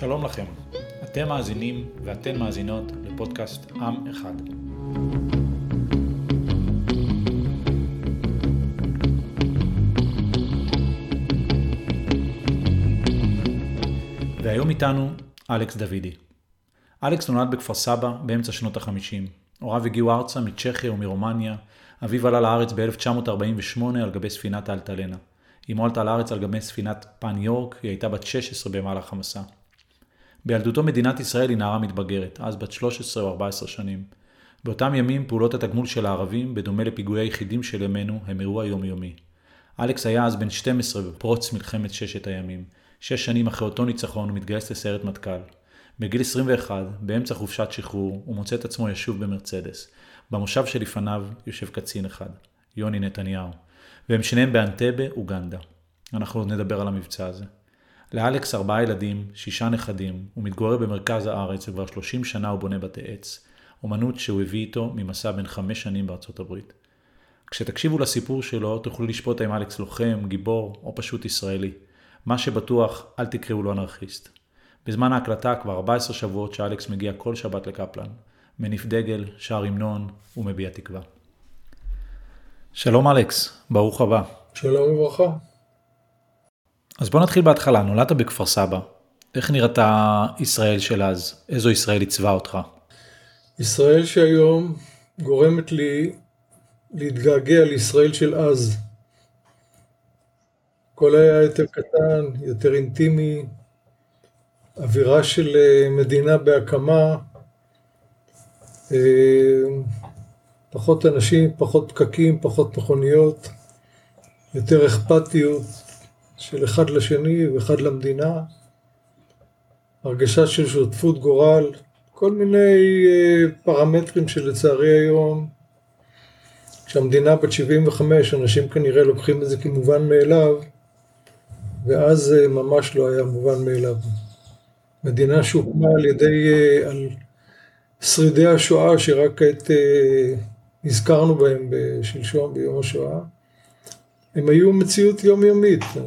שלום לכם, אתם מאזינים ואתן מאזינות לפודקאסט עם אחד. והיום איתנו אלכס דוידי. אלכס נולד בכפר סבא באמצע שנות החמישים. הוריו הגיעו ארצה מצ'כיה ומרומניה. אביו עלה לארץ ב-1948 על גבי ספינת האלטלנה. אמו עלתה לארץ על גבי ספינת פן יורק, היא הייתה בת 16 במהלך המסע. בילדותו מדינת ישראל היא נערה מתבגרת, אז בת 13 או 14 שנים. באותם ימים פעולות התגמול של הערבים, בדומה לפיגועי היחידים של ימינו, הם אירוע יומיומי. אלכס היה אז בן 12 בפרוץ מלחמת ששת הימים. שש שנים אחרי אותו ניצחון הוא מתגייס לסיירת מטכ"ל. בגיל 21, באמצע חופשת שחרור, הוא מוצא את עצמו ישוב במרצדס. במושב שלפניו יושב קצין אחד, יוני נתניהו, והם שניהם באנטבה, אוגנדה. אנחנו עוד נדבר על המבצע הזה. לאלכס ארבעה ילדים, שישה נכדים, הוא מתגורר במרכז הארץ וכבר 30 שנה הוא בונה בתי עץ, אומנות שהוא הביא איתו ממסע בין חמש שנים בארצות הברית. כשתקשיבו לסיפור שלו, תוכלו לשפוט האם אלכס לוחם, גיבור או פשוט ישראלי. מה שבטוח, אל תקראו לו אנרכיסט. בזמן ההקלטה כבר 14 שבועות שאלכס מגיע כל שבת לקפלן. מניף דגל, שר המנון ומביע תקווה. שלום אלכס, ברוך הבא. שלום וברכה. אז בוא נתחיל בהתחלה, נולדת בכפר סבא. איך נראתה ישראל של אז? איזו ישראל עיצבה אותך? ישראל שהיום גורמת לי להתגעגע לישראל של אז. הכל היה יותר קטן, יותר אינטימי, אווירה של אה, מדינה בהקמה, אה, פחות אנשים, פחות פקקים, פחות מכוניות, יותר אכפתיות של אחד לשני ואחד למדינה, הרגשה של שותפות גורל, כל מיני אה, פרמטרים שלצערי היום, כשהמדינה בת 75, אנשים כנראה לוקחים את זה כמובן מאליו, ואז זה ממש לא היה מובן מאליו. מדינה שהוקמה על ידי, אה, על שרידי השואה שרק כעת אה, נזכרנו בהם בשלשום ביום השואה, הם היו מציאות יומיומית, אה,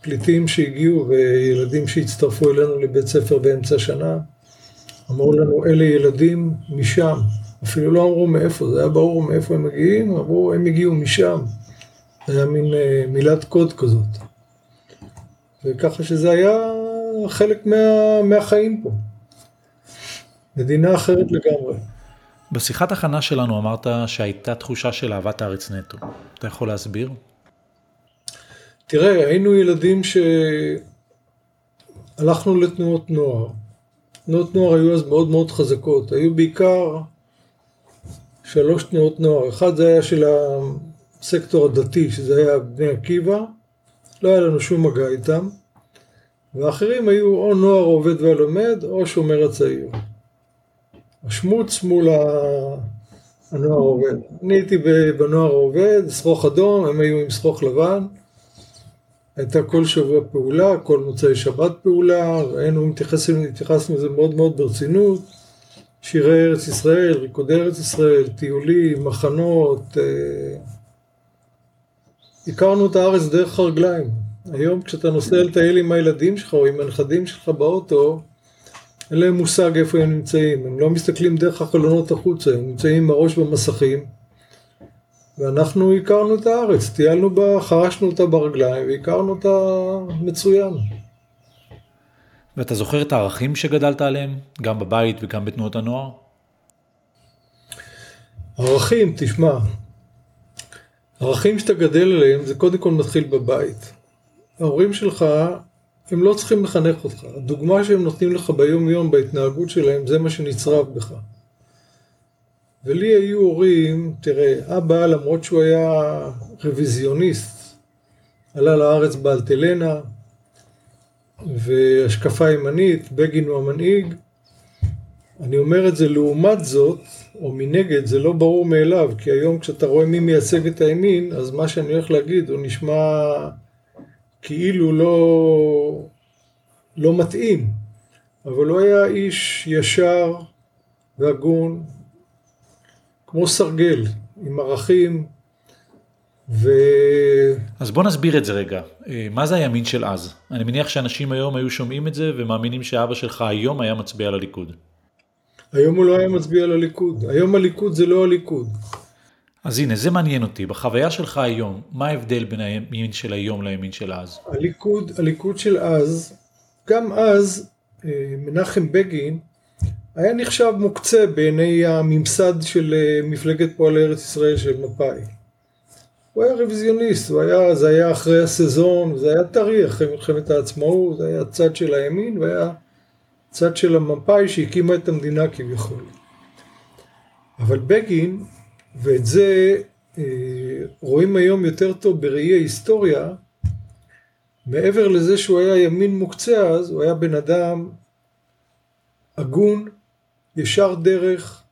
פליטים שהגיעו וילדים שהצטרפו אלינו לבית ספר באמצע שנה, אמרו לנו אלה ילדים משם, אפילו לא אמרו מאיפה, זה היה ברור מאיפה הם מגיעים, אמרו הם הגיעו משם, זה היה מין מילת קוד כזאת. וככה שזה היה חלק מה, מהחיים פה. מדינה אחרת לגמרי. בשיחת הכנה שלנו אמרת שהייתה תחושה של אהבת הארץ נטו. אתה יכול להסביר? תראה, היינו ילדים שהלכנו לתנועות נוער. תנועות נוער היו אז מאוד מאוד חזקות. היו בעיקר שלוש תנועות נוער. אחד זה היה של הסקטור הדתי, שזה היה בני עקיבא. לא היה לנו שום מגע איתם. ואחרים היו או נוער עובד והלומד או שומר הצעיר. השמוץ מול הנוער העובד. אני הייתי בנוער העובד, שרוך אדום, הם היו עם שרוך לבן. הייתה כל שבוע פעולה, כל מוצאי שבת פעולה, והיינו מתייחסים, התייחסנו לזה מאוד מאוד ברצינות. שירי ארץ ישראל, ריקודי ארץ ישראל, טיולים, מחנות. אה... הכרנו את הארץ דרך הרגליים. היום כשאתה נוסע לטייל עם הילדים שלך או עם הנכדים שלך באוטו, אין להם מושג איפה הם נמצאים, הם לא מסתכלים דרך החלונות החוצה, הם נמצאים עם הראש במסכים. ואנחנו הכרנו את הארץ, טיילנו בה, חרשנו אותה ברגליים והכרנו אותה מצוין. ואתה זוכר את הערכים שגדלת עליהם, גם בבית וגם בתנועות הנוער? ערכים, תשמע, ערכים שאתה גדל עליהם זה קודם כל מתחיל בבית. ההורים שלך, הם לא צריכים לחנך אותך. הדוגמה שהם נותנים לך ביום יום בהתנהגות שלהם, זה מה שנצרב בך. ולי היו הורים, תראה, אבא למרות שהוא היה רוויזיוניסט, עלה לארץ באלטלנה, והשקפה ימנית, בגין הוא המנהיג. אני אומר את זה לעומת זאת, או מנגד, זה לא ברור מאליו, כי היום כשאתה רואה מי מייצג את הימין, אז מה שאני הולך להגיד הוא נשמע כאילו לא, לא מתאים, אבל הוא היה איש ישר והגון, כמו סרגל, עם ערכים, ו... אז בוא נסביר את זה רגע. אה, מה זה הימין של אז? אני מניח שאנשים היום היו שומעים את זה ומאמינים שאבא שלך היום היה מצביע לליכוד. היום הוא לא היה מצביע לליכוד. היום הליכוד זה לא הליכוד. אז הנה, זה מעניין אותי. בחוויה שלך היום, מה ההבדל בין הימין של היום לימין של אז? הליכוד, הליכוד של אז, גם אז אה, מנחם בגין היה נחשב מוקצה בעיני הממסד של אה, מפלגת פועלי ארץ ישראל של מפא"י. הוא היה רוויזיוניסט, היה, זה היה אחרי הסזון, זה היה טרי, אחרי מלחמת העצמאות, זה היה צד של הימין והיה צד של המפא"י שהקימה את המדינה כביכול. אבל בגין, ואת זה אה, רואים היום יותר טוב בראי ההיסטוריה, מעבר לזה שהוא היה ימין מוקצה אז, הוא היה בן אדם הגון, ישר דרך,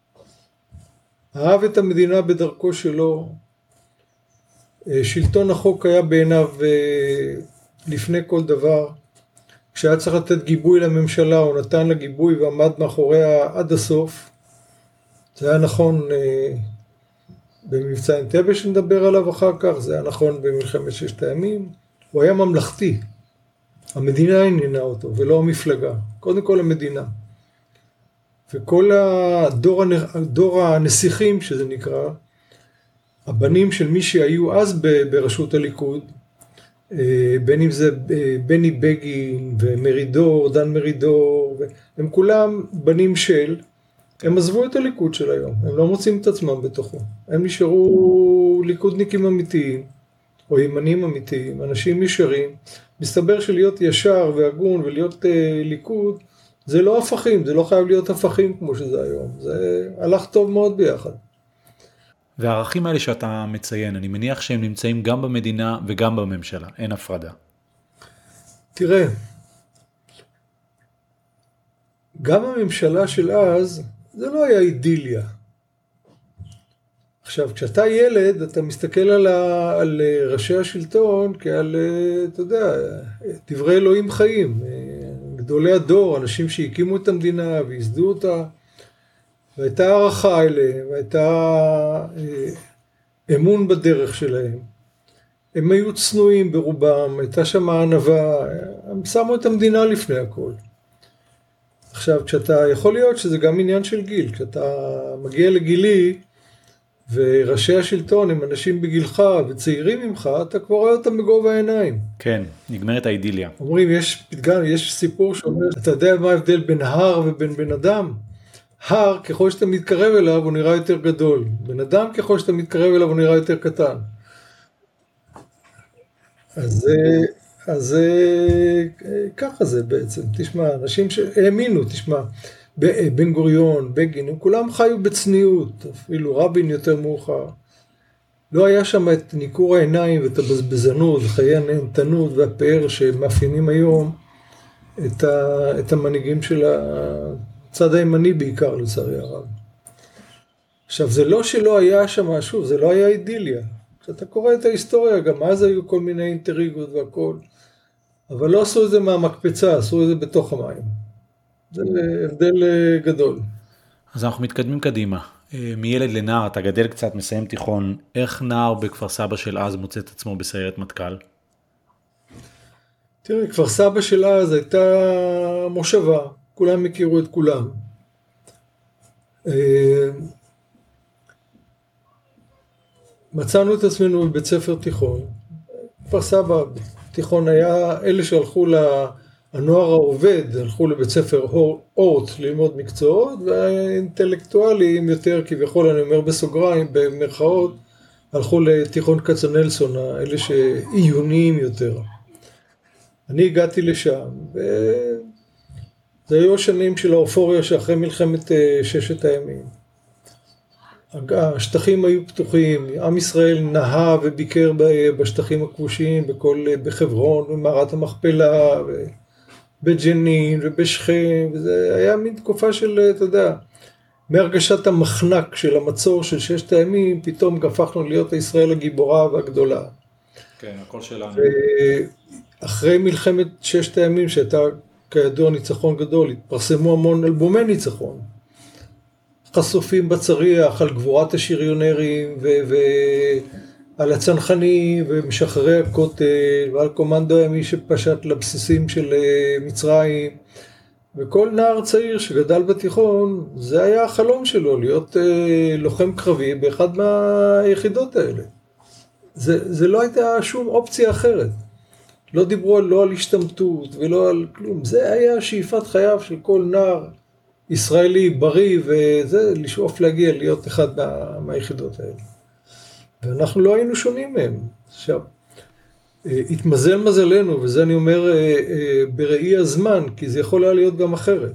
אהב את המדינה בדרכו שלו, אה, שלטון החוק היה בעיניו אה, לפני כל דבר. כשהיה צריך לתת גיבוי לממשלה, הוא נתן לה גיבוי ועמד מאחוריה עד הסוף. זה היה נכון אה, במבצע אנטבה שנדבר עליו אחר כך, זה היה נכון במלחמת ששת הימים. הוא היה ממלכתי. המדינה עניינה אותו, ולא המפלגה. קודם כל המדינה. וכל הדור, דור הנסיכים, שזה נקרא, הבנים של מי שהיו אז בראשות הליכוד, אה, בין אם זה אה, בני בגין ומרידור, דן מרידור, הם כולם בנים של, הם עזבו את הליכוד של היום, הם לא מוצאים את עצמם בתוכו, הם נשארו ליכודניקים אמיתיים, או ימנים אמיתיים, אנשים ישרים, מסתבר שלהיות ישר והגון ולהיות uh, ליכוד זה לא הפכים, זה לא חייב להיות הפכים כמו שזה היום, זה הלך טוב מאוד ביחד. והערכים האלה שאתה מציין, אני מניח שהם נמצאים גם במדינה וגם בממשלה, אין הפרדה. תראה, גם הממשלה של אז, זה לא היה אידיליה. עכשיו, כשאתה ילד, אתה מסתכל על, ה, על ראשי השלטון כעל, אתה יודע, דברי אלוהים חיים. גדולי הדור, אנשים שהקימו את המדינה וייסדו אותה. והייתה הערכה אליהם, והייתה אה, אמון בדרך שלהם. הם היו צנועים ברובם, הייתה שם ענווה, הם שמו את המדינה לפני הכל. עכשיו, כשאתה, יכול להיות שזה גם עניין של גיל, כשאתה מגיע לגילי, וראשי השלטון הם אנשים בגילך וצעירים ממך, אתה כבר רואה אותם בגובה העיניים. כן, נגמרת האידיליה. אומרים, יש פתגם, יש סיפור שאומר, אתה יודע מה ההבדל בין הר ובין בן אדם? הר, ככל שאתה מתקרב אליו, הוא נראה יותר גדול. בן אדם, ככל שאתה מתקרב אליו, הוא נראה יותר קטן. אז, אז ככה זה בעצם. תשמע, אנשים שהאמינו, תשמע, בן גוריון, בגין, הם כולם חיו בצניעות, אפילו רבין יותר מאוחר. לא היה שם את ניכור העיניים ואת הבזבזנות, חיי הנהנתנות והפאר שמאפיינים היום את, ה, את המנהיגים של הצד הימני בעיקר, לצערי הרב. עכשיו, זה לא שלא היה שם, שוב, זה לא היה אידיליה. כשאתה קורא את ההיסטוריה, גם אז היו כל מיני אינטריגות והכול, אבל לא עשו את זה מהמקפצה, עשו את זה בתוך המים. זה הבדל אה, גדול. אז אנחנו מתקדמים קדימה. אה, מילד לנער, אתה גדל קצת, מסיים תיכון, איך נער בכפר סבא של אז מוצא את עצמו בסיירת מטכ"ל? תראה, כפר סבא של אז הייתה מושבה, כולם הכירו את כולם. אה, מצאנו את עצמנו בבית ספר תיכון. כפר סבא, תיכון היה אלה שהלכו הנוער העובד הלכו לבית ספר אורט ללמוד מקצועות, והאינטלקטואלים יותר, כביכול, אני אומר בסוגריים, במרכאות, הלכו לתיכון כצנלסון, אלה שעיוניים יותר. אני הגעתי לשם, וזה היו השנים של האופוריה שאחרי מלחמת אה, ששת הימים. השטחים היו פתוחים, עם ישראל נהה וביקר בשטחים הכבושים, בכל, בחברון, במערת המכפלה, ו... בג'נין ובשכם, וזה היה מין תקופה של, אתה יודע, מהרגשת המחנק של המצור של ששת הימים, פתאום הפכנו להיות הישראל הגיבורה והגדולה. כן, הכל שלנו. אחרי מלחמת ששת הימים, שהייתה כידוע ניצחון גדול, התפרסמו המון אלבומי ניצחון. חשופים בצריח על גבורת השריונרים על הצנחנים ומשחררי הכותל ועל קומנדו הימי שפשט לבסיסים של אה, מצרים וכל נער צעיר שגדל בתיכון זה היה החלום שלו להיות אה, לוחם קרבי באחד מהיחידות האלה. זה, זה לא הייתה שום אופציה אחרת. לא דיברו לא על השתמטות ולא על כלום, זה היה שאיפת חייו של כל נער ישראלי בריא וזה לשאוף להגיע להיות אחד מה, מהיחידות האלה. ואנחנו לא היינו שונים מהם. עכשיו, אה, התמזל מזלנו, וזה אני אומר אה, אה, בראי הזמן, כי זה יכול היה להיות גם אחרת.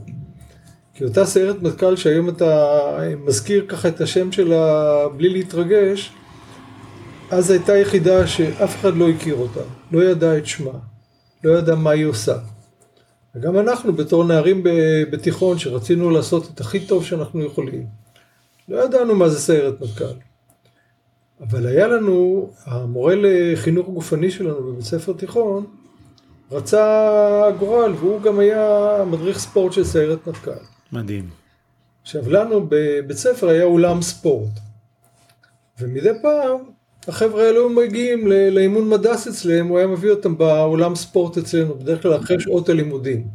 כי אותה סיירת מטכ"ל שהיום אתה מזכיר ככה את השם שלה בלי להתרגש, אז הייתה יחידה שאף אחד לא הכיר אותה, לא ידע את שמה, לא ידע מה היא עושה. וגם אנחנו בתור נערים בתיכון שרצינו לעשות את הכי טוב שאנחנו יכולים, לא ידענו מה זה סיירת מטכ"ל. אבל היה לנו, המורה לחינוך גופני שלנו בבית ספר תיכון, רצה גורל, והוא גם היה מדריך ספורט של סיירת מטכ"ל. מדהים. עכשיו, לנו בבית ספר היה אולם ספורט. ומדי פעם, החבר'ה האלו מגיעים לאימון מדס אצלם, הוא היה מביא אותם באולם ספורט אצלנו, בדרך כלל אחרי שעות הלימודים.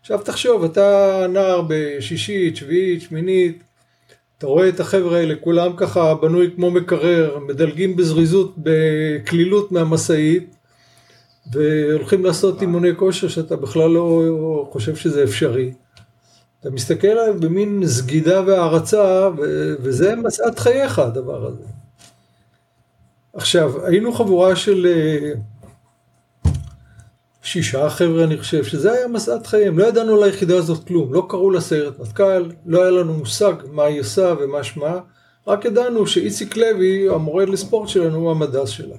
עכשיו תחשוב, אתה נער בשישית, שביעית, שמינית, אתה רואה את החבר'ה האלה, כולם ככה בנוי כמו מקרר, מדלגים בזריזות, בקלילות מהמשאית, והולכים לעשות אימוני כושר שאתה בכלל לא חושב שזה אפשרי. אתה מסתכל עליהם במין סגידה והערצה, וזה משאת חייך הדבר הזה. עכשיו, היינו חבורה של אה, שישה חבר'ה אני חושב, שזה היה משאת חייהם, לא ידענו על היחידה הזאת כלום, לא קראו לה סיירת מטכ"ל, לא היה לנו מושג מה היא עושה ומה שמה, רק ידענו שאיציק לוי, המורה לספורט שלנו, הוא המדס שלה.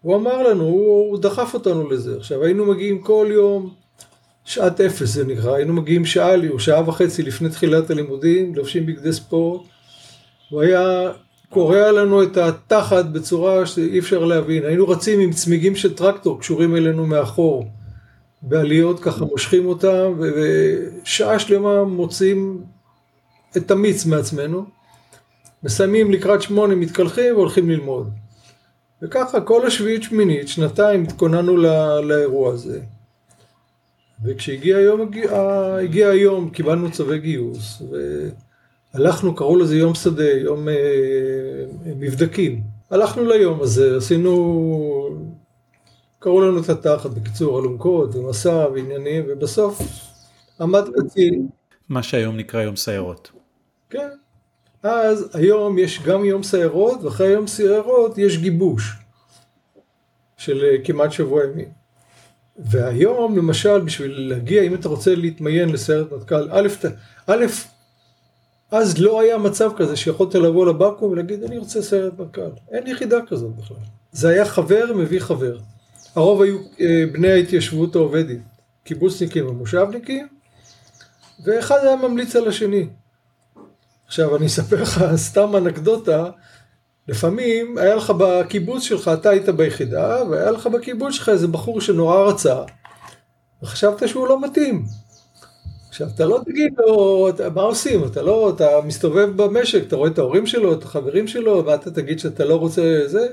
הוא אמר לנו, הוא דחף אותנו לזה. עכשיו, היינו מגיעים כל יום, שעת אפס זה נקרא, היינו מגיעים שעה לי, או שעה וחצי לפני תחילת הלימודים, לובשים בגדי ספורט. הוא היה קורע לנו את התחת בצורה שאי אפשר להבין. היינו רצים עם צמיגים של טרקטור קשורים אלינו מאחור, בעליות ככה מושכים אותם, ושעה שלמה מוצאים את המיץ מעצמנו. מסיימים לקראת שמונה, מתקלחים והולכים ללמוד. וככה כל השביעית שמינית, שנתיים התכוננו לאירוע הזה. וכשהגיע היום, הגיע, הגיע היום, קיבלנו צווי גיוס, ו... הלכנו, קראו לזה יום שדה, יום אה, מבדקים. הלכנו ליום הזה, עשינו, קראו לנו את התחת, בקיצור, אלונקות ומסע ועניינים, ובסוף עמד קצין. מה שהיום נקרא יום סיירות. כן. אז היום יש גם יום סיירות, ואחרי יום סיירות יש גיבוש של אה, כמעט שבוע ימים. והיום, למשל, בשביל להגיע, אם אתה רוצה להתמיין לסיירת מטכ"ל, א', א', אז לא היה מצב כזה שיכולת לבוא לבקו"ם ולהגיד אני רוצה סיירת מטכ"ל. אין יחידה כזאת בכלל. זה היה חבר מביא חבר. הרוב היו אה, בני ההתיישבות העובדית, קיבוצניקים ומושבניקים, ואחד היה ממליץ על השני. עכשיו אני אספר לך סתם אנקדוטה, לפעמים היה לך בקיבוץ שלך, אתה היית ביחידה, והיה לך בקיבוץ שלך איזה בחור שנורא רצה, וחשבת שהוא לא מתאים. עכשיו, אתה לא תגיד לו, מה עושים? אתה לא, אתה מסתובב במשק, אתה רואה את ההורים שלו, את החברים שלו, ואתה תגיד שאתה לא רוצה זה?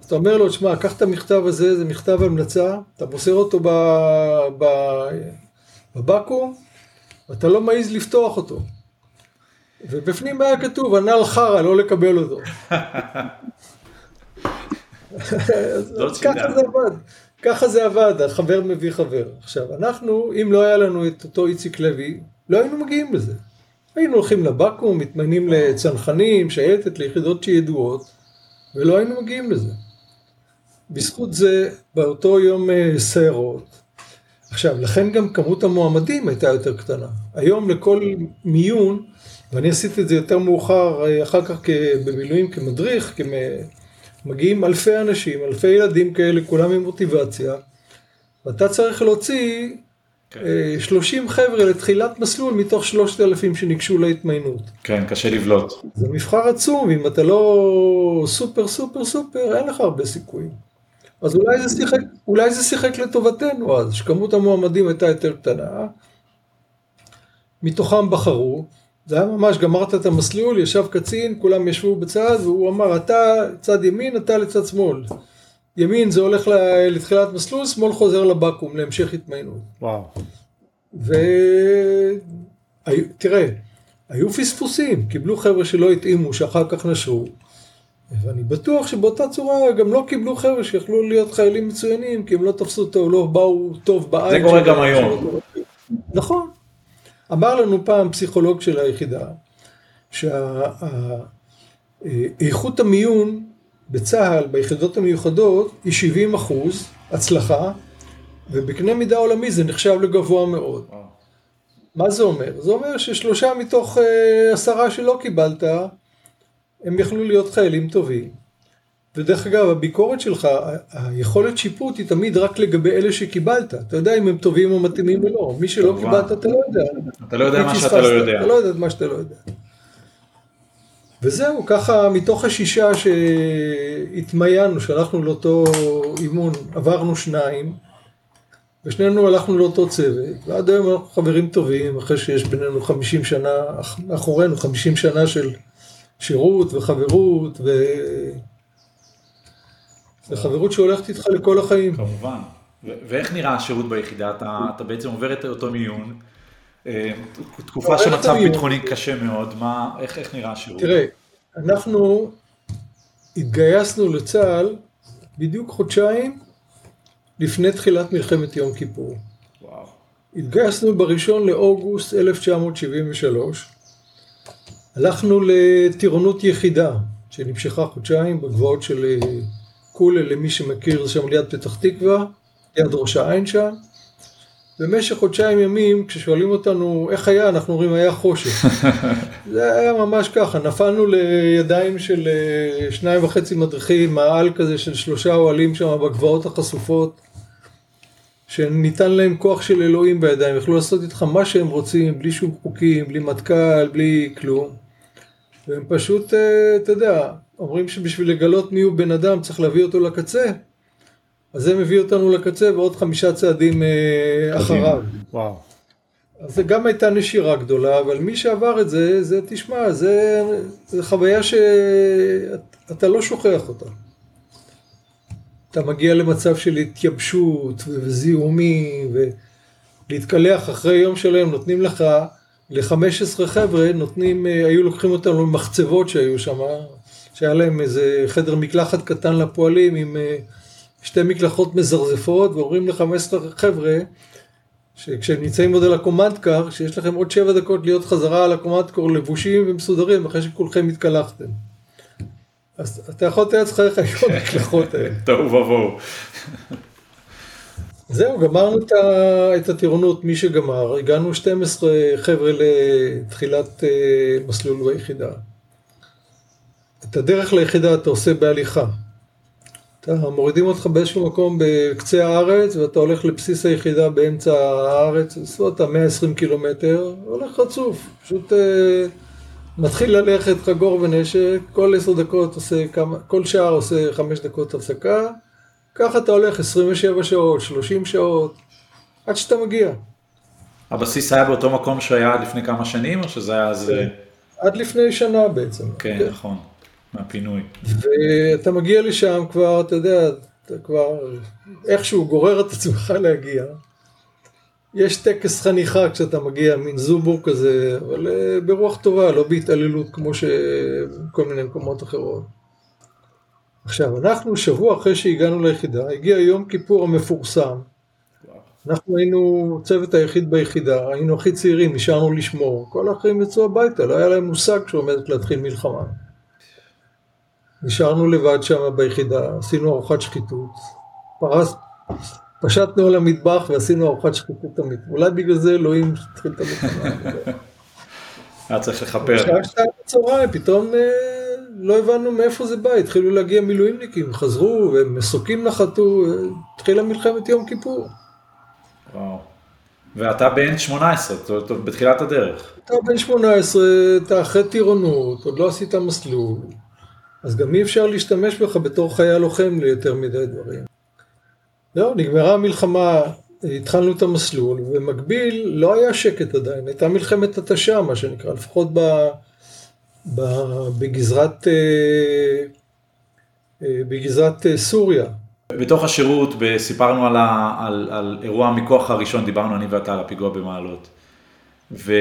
אז אתה אומר לו, שמע, קח את המכתב הזה, זה מכתב המלצה, אתה מוסר אותו בבקו"ם, ואתה לא מעז לפתוח אותו. ובפנים היה כתוב, הנ"ל חרא, לא לקבל אותו. ככה זה עבד. ככה זה עבד, החבר מביא חבר. עכשיו, אנחנו, אם לא היה לנו את אותו איציק לוי, לא היינו מגיעים לזה. היינו הולכים לבקו"ם, מתמנים לצנחנים, שייטת, ליחידות שידועות, ולא היינו מגיעים לזה. בזכות זה, באותו יום אה, סיירות, עכשיו, לכן גם כמות המועמדים הייתה יותר קטנה. היום לכל מיון, ואני עשיתי את זה יותר מאוחר, אה, אחר כך במילואים כמדריך, כמ... מגיעים אלפי אנשים, אלפי ילדים כאלה, כולם עם מוטיבציה, ואתה צריך להוציא כן. 30 אה, חבר'ה לתחילת מסלול מתוך 3,000 שניגשו להתמיינות. כן, קשה לבלוט. זה מבחר עצום, אם אתה לא סופר סופר סופר, אין לך הרבה סיכויים. אז אולי זה שיחק, אולי זה שיחק לטובתנו אז, שכמות המועמדים הייתה יותר קטנה, מתוכם בחרו, זה היה ממש, גמרת את המסלול, ישב קצין, כולם ישבו בצד, והוא אמר, אתה צד ימין, אתה לצד שמאל. ימין זה הולך לתחילת מסלול, שמאל חוזר לבקו"ם, להמשך התמיינות. וואו. ותראה, היו פספוסים, קיבלו חבר'ה שלא התאימו, שאחר כך נשרו. ואני בטוח שבאותה צורה גם לא קיבלו חבר'ה שיכלו להיות חיילים מצוינים, כי הם לא תפסו אותו, לא באו טוב בעין. זה קורה גם היום. נכון. אמר לנו פעם פסיכולוג של היחידה, שאיכות המיון בצה"ל, ביחידות המיוחדות, היא 70 אחוז הצלחה, ובקנה מידה עולמי זה נחשב לגבוה מאוד. מה זה אומר? זה אומר ששלושה מתוך אה, עשרה שלא קיבלת, הם יכלו להיות חיילים טובים. ודרך אגב, הביקורת שלך, היכולת שיפוט היא תמיד רק לגבי אלה שקיבלת. אתה יודע אם הם טובים או מתאימים או לא. מי שלא קיבלת, אתה לא יודע. אתה לא יודע מה שאתה לא יודע. אתה לא יודע מה שאתה לא יודע. וזהו, ככה מתוך השישה שהתמיינו, שהלכנו לאותו אימון, עברנו שניים, ושנינו הלכנו לאותו צוות, ועד היום אנחנו חברים טובים, אחרי שיש בינינו 50 שנה, מאחורינו 50 שנה של שירות וחברות, ו... זה חברות שהולכת איתך לכל החיים. כמובן. ואיך נראה השירות ביחידה? אתה, אתה בעצם עובר את אותו מיון, אה, תקופה של מצב ביטחוני קשה מאוד, מה, איך, איך נראה השירות? תראה, אנחנו התגייסנו לצה"ל בדיוק חודשיים לפני תחילת מלחמת יום כיפור. וואו. התגייסנו בראשון לאוגוסט 1973, הלכנו לטירונות יחידה שנמשכה חודשיים בגבעות של קולה, למי שמכיר, זה שם ליד פתח תקווה, ליד ראש העין שם. במשך חודשיים ימים, כששואלים אותנו איך היה, אנחנו אומרים היה חושך. זה היה ממש ככה, נפלנו לידיים של אה, שניים וחצי מדריכים, מעל כזה של שלושה אוהלים שם בגבעות החשופות, שניתן להם כוח של אלוהים בידיים, יכלו לעשות איתך מה שהם רוצים, בלי שום חוקים, בלי מטכ"ל, בלי כלום. והם פשוט, אה, אתה יודע, אומרים שבשביל לגלות מי הוא בן אדם צריך להביא אותו לקצה, אז זה מביא אותנו לקצה ועוד חמישה צעדים אה, אחריו. וואו. אז זה גם הייתה נשירה גדולה, אבל מי שעבר את זה, זה תשמע, זה, זה חוויה שאתה לא שוכח אותה. אתה מגיע למצב של התייבשות וזיהומים ולהתקלח אחרי יום שלם, נותנים לך, ל-15 חבר'ה, נותנים, אה, היו לוקחים אותנו למחצבות שהיו שם, שהיה להם איזה חדר מקלחת קטן לפועלים עם אה, שתי מקלחות מזרזפות, ואומרים ל-15 חבר'ה, שכשהם נמצאים עוד על הקומנדקר, שיש לכם עוד שבע דקות להיות חזרה על הקומנדקור לבושים ומסודרים, אחרי שכולכם התקלחתם. אז אתה יכול לתאר לעצמך איך היו המקלחות האלה. תוהו ובוהו. זהו, גמרנו את הטירונות, מי שגמר, הגענו 12 חבר'ה לתחילת אה, מסלול ביחידה. את הדרך ליחידה אתה עושה בהליכה. אתה מורידים אותך באיזשהו מקום בקצה הארץ ואתה הולך לבסיס היחידה באמצע הארץ, בסביבות ה-120 קילומטר, הולך רצוף, פשוט uh, מתחיל ללכת חגור ונשק, כל עשר דקות עושה כמה, כל שעה עושה חמש דקות הפסקה, ככה אתה הולך 27 שעות, 30 שעות, עד שאתה מגיע. הבסיס היה באותו מקום שהיה לפני כמה שנים, או שזה היה אז... כן. עד לפני שנה בעצם. כן, כן. נכון. מהפינוי. ואתה מגיע לשם כבר, אתה יודע, אתה כבר איכשהו גורר את עצמך להגיע. יש טקס חניכה כשאתה מגיע, מין זובור כזה, אבל אה, ברוח טובה, לא בהתעללות כמו שכל מיני מקומות אחרות. עכשיו, אנחנו שבוע אחרי שהגענו ליחידה, הגיע יום כיפור המפורסם. אנחנו היינו צוות היחיד ביחידה, היינו הכי צעירים, נשארנו לשמור. כל האחרים יצאו הביתה, לא היה להם מושג שעומדת להתחיל מלחמה. נשארנו לבד שם ביחידה, עשינו ארוחת שחיתות, פרס, פשטנו על המטבח ועשינו ארוחת שחיתות תמיד. אולי בגלל זה אלוהים התחיל את המלחמה. היה צריך לכפר. בשעה שתיים בצהריים, פתאום אה, לא הבנו מאיפה זה בא, התחילו להגיע מילואימניקים, חזרו, ומסוקים נחתו, התחילה מלחמת יום כיפור. וואו. ואתה בן 18, זאת אומרת, בתחילת הדרך. אתה בן 18, אתה אחרי טירונות, עוד לא עשית מסלול. אז גם אי אפשר להשתמש בך בתור חייל לוחם ליותר מדי דברים. זהו, נגמרה המלחמה, התחלנו את המסלול, ובמקביל לא היה שקט עדיין, הייתה מלחמת התשה, מה שנקרא, לפחות ב, ב, בגזרת, אה, אה, בגזרת אה, סוריה. בתוך השירות סיפרנו על, ה, על, על אירוע המיקוח הראשון, דיברנו אני ואתה על הפיגוע במעלות. ו,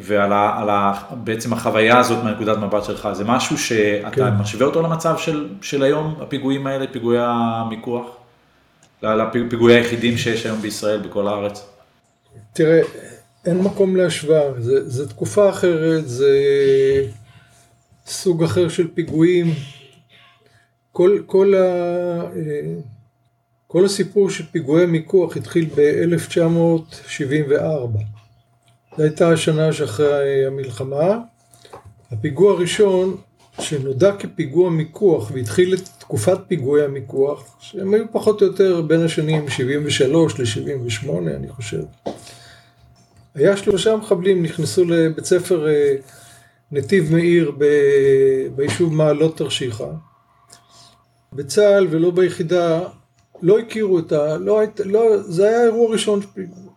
ועל ה, על ה, בעצם החוויה הזאת מהנקודת מבט שלך, זה משהו שאתה כן. משווה אותו למצב של, של היום, הפיגועים האלה, פיגועי המיקוח? לפיגועי היחידים שיש היום בישראל, בכל הארץ? תראה, אין מקום להשוואה, זו תקופה אחרת, זה סוג אחר של פיגועים. כל, כל, ה, כל הסיפור של פיגועי מיקוח התחיל ב-1974. זו הייתה השנה שאחרי המלחמה. הפיגוע הראשון שנודע כפיגוע מיקוח והתחיל את תקופת פיגועי המיקוח, שהם היו פחות או יותר בין השנים 73 ל-78 אני חושב. היה שלושה מחבלים נכנסו לבית ספר אה, נתיב מאיר ביישוב מעלות תרשיחא. בצה"ל ולא ביחידה לא הכירו את ה... לא, לא, זה היה אירוע ראשון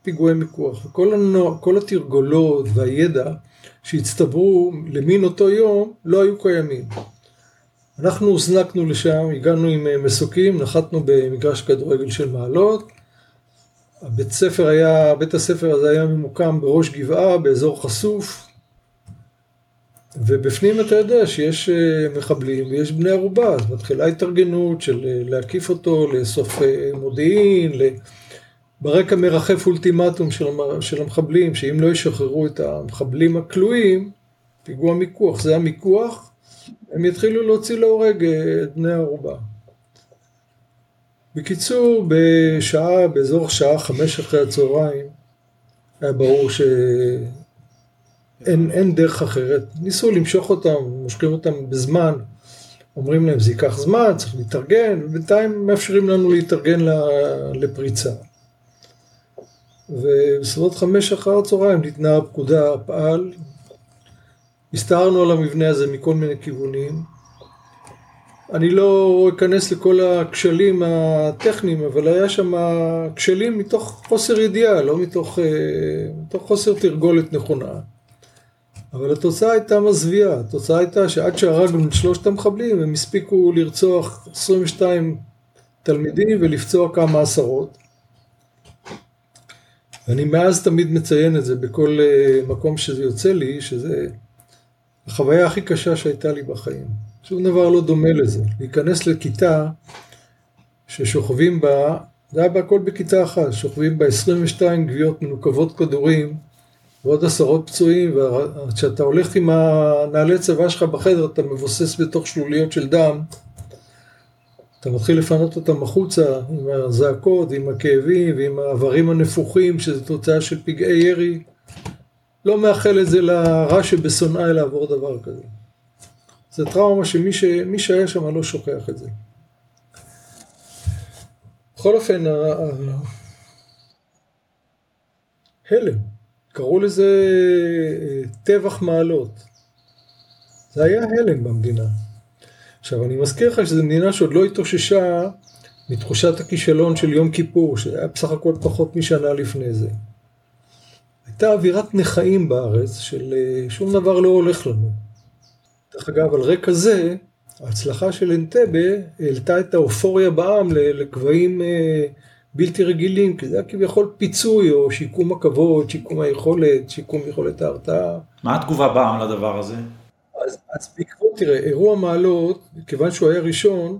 פיגועי מיקוח. כל, הנוע, כל התרגולות והידע שהצטברו למין אותו יום לא היו קיימים. אנחנו הוזנקנו לשם, הגענו עם אה, מסוקים, נחתנו במגרש כדורגל של מעלות. הבית ספר היה, בית הספר הזה היה ממוקם בראש גבעה, באזור חשוף, ובפנים אתה יודע שיש אה, מחבלים ויש בני ערובה, אז מתחילה התארגנות של אה, להקיף אותו, לאסוף מודיעין, ברקע מרחף אולטימטום של המחבלים, שאם לא ישחררו את המחבלים הכלואים, פיגוע מיקוח, זה המיקוח, הם יתחילו להוציא להורג אה, את בני הערובה. בקיצור, בשעה, באזור שעה חמש אחרי הצהריים, היה ברור שאין דרך אחרת. ניסו למשוך אותם, מושכים אותם בזמן, אומרים להם זה ייקח זמן, צריך להתארגן, ובינתיים מאפשרים לנו להתארגן לפריצה. ובסביבות חמש אחר הצהריים ניתנה הפקודה, פעל, הסתערנו על המבנה הזה מכל מיני כיוונים. אני לא אכנס לכל הכשלים הטכניים, אבל היה שם כשלים מתוך חוסר ידיעה, לא מתוך, אה, מתוך חוסר תרגולת נכונה. אבל התוצאה הייתה מזוויעה, התוצאה הייתה שעד שהרגנו את שלושת המחבלים הם הספיקו לרצוח 22 תלמידים ולפצוע כמה עשרות. ואני מאז תמיד מציין את זה בכל אה, מקום שזה יוצא לי, שזה החוויה הכי קשה שהייתה לי בחיים. שום דבר לא דומה לזה. להיכנס לכיתה ששוכבים בה, זה היה בהכל בכיתה אחת, שוכבים בה 22 גוויות מנוקבות כדורים ועוד עשרות פצועים, וכשאתה הולך עם הנעלי צבא שלך בחדר אתה מבוסס בתוך שלוליות של דם. אתה מתחיל לפנות אותם החוצה עם הזעקות, עם הכאבים ועם האיברים הנפוחים, שזה תוצאה של פגעי ירי. לא מאחל את זה לרע שבשונאי לעבור דבר כזה. זה טראומה שמי ש... שהיה שם לא שוכח את זה. בכל אופן, הלם, קראו לזה אה, טבח מעלות. זה היה הלם במדינה. עכשיו, אני מזכיר לך שזו מדינה שעוד לא התאוששה מתחושת הכישלון של יום כיפור, שהיה בסך הכל פחות משנה לפני זה. הייתה אווירת נכאים בארץ של אה, שום דבר לא הולך לנו. דרך אגב, על רקע זה, ההצלחה של אנטבה העלתה את האופוריה בעם לגבהים בלתי רגילים, כי זה היה כביכול פיצוי או שיקום הכבוד, שיקום היכולת, שיקום יכולת ההרתעה. מה התגובה בעם לדבר הזה? אז, אז בעקבות, תראה, אירוע מעלות, כיוון שהוא היה ראשון,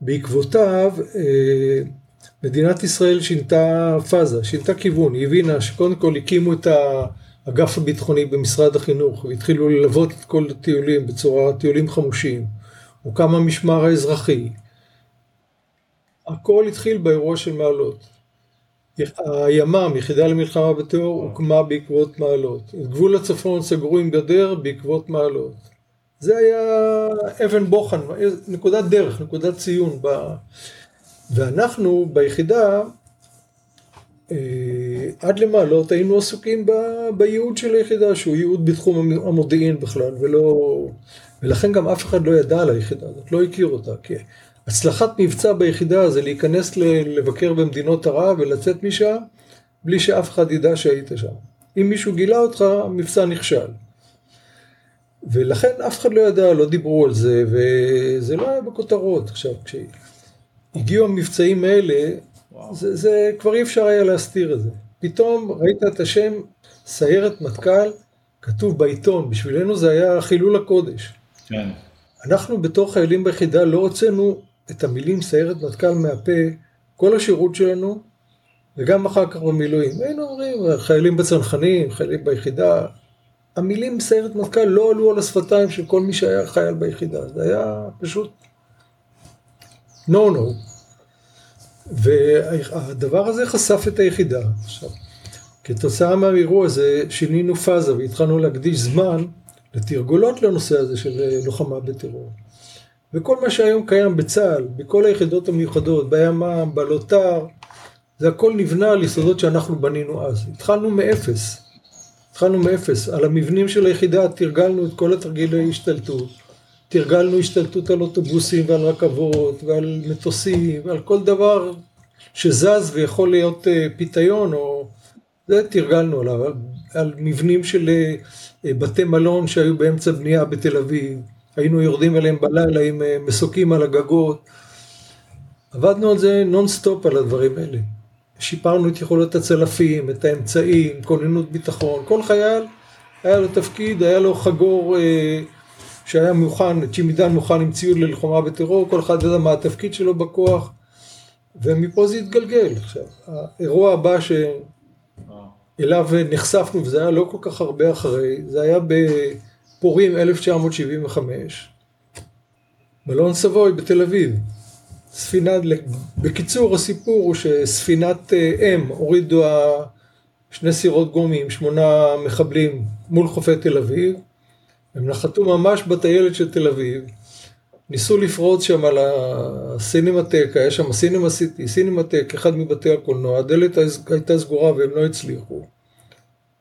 בעקבותיו אה, מדינת ישראל שינתה פאזה, שינתה כיוון, היא הבינה שקודם כל הקימו את האגף הביטחוני במשרד החינוך והתחילו ללוות את כל הטיולים בצורה, טיולים חמושים, הוקם המשמר האזרחי. הכל התחיל באירוע של מעלות. הימ"מ, יחידה למלחמה בטרור, הוקמה בעקבות מעלות. את גבול הצפון סגרו עם גדר בעקבות מעלות. זה היה אבן בוחן, נקודת דרך, נקודת ציון. ב... ואנחנו ביחידה, אה, עד למעלות היינו עסוקים ב... בייעוד של היחידה, שהוא ייעוד בתחום המודיעין בכלל, ולא... ולכן גם אף אחד לא ידע על היחידה הזאת, לא הכיר אותה, כי הצלחת מבצע ביחידה זה להיכנס לבקר במדינות ערב ולצאת משם בלי שאף אחד ידע שהיית שם. אם מישהו גילה אותך, המבצע נכשל. ולכן אף אחד לא ידע, לא דיברו על זה, וזה לא היה בכותרות. עכשיו, כשהגיעו המבצעים האלה, זה, זה כבר אי אפשר היה להסתיר את זה. פתאום ראית את השם סיירת מטכ"ל, כתוב בעיתון, בשבילנו זה היה חילול הקודש. כן. אנחנו בתור חיילים ביחידה לא הוצאנו את המילים סיירת מטכ"ל מהפה, כל השירות שלנו, וגם אחר כך במילואים. היינו אומרים, חיילים בצנחנים, חיילים ביחידה. המילים סיירת מטכ"ל לא עלו על השפתיים של כל מי שהיה חייל ביחידה. זה היה פשוט no. No. והדבר הזה חשף את היחידה. עכשיו, כתוצאה מהאירוע הזה שינינו פאזה והתחלנו להקדיש זמן לתרגולות לנושא הזה של לוחמה בטרור. וכל מה שהיום קיים בצה"ל, בכל היחידות המיוחדות, בימ"מ, בלוט"ר, זה הכל נבנה על יסודות שאנחנו בנינו אז. התחלנו מאפס. התחלנו מאפס. על המבנים של היחידה תרגלנו את כל התרגילי השתלטות. תרגלנו השתלטות על אוטובוסים ועל רכבות ועל מטוסים ועל כל דבר שזז ויכול להיות אה, פיתיון או... זה תרגלנו עליו, על, מבנים של אה, בתי מלון שהיו באמצע בנייה בתל אביב. היינו יורדים אליהם בלילה עם אה, מסוקים על הגגות. עבדנו על זה נונסטופ על הדברים האלה. שיפרנו את יכולות הצלפים, את האמצעים, כוננות ביטחון. כל חייל היה לו תפקיד, היה לו חגור אה, שהיה מוכן, צ'ימידן מוכן עם ציוד ללחומה בטרור, כל אחד ידע מה התפקיד שלו בכוח, ומפה זה התגלגל. עכשיו, האירוע הבא שאליו נחשפנו, וזה היה לא כל כך הרבה אחרי, זה היה בפורים 1975, מלון סבוי בתל אביב. ספינה, בקיצור הסיפור הוא שספינת אה, אם הורידו שני סירות גומי עם שמונה מחבלים מול חופי תל אביב, הם נחתו ממש בטיילת של תל אביב, ניסו לפרוץ שם על הסינמטק, היה שם סינמה סיטי, סינמטק, אחד מבתי הקולנוע, הדלת הייתה סגורה והם לא הצליחו.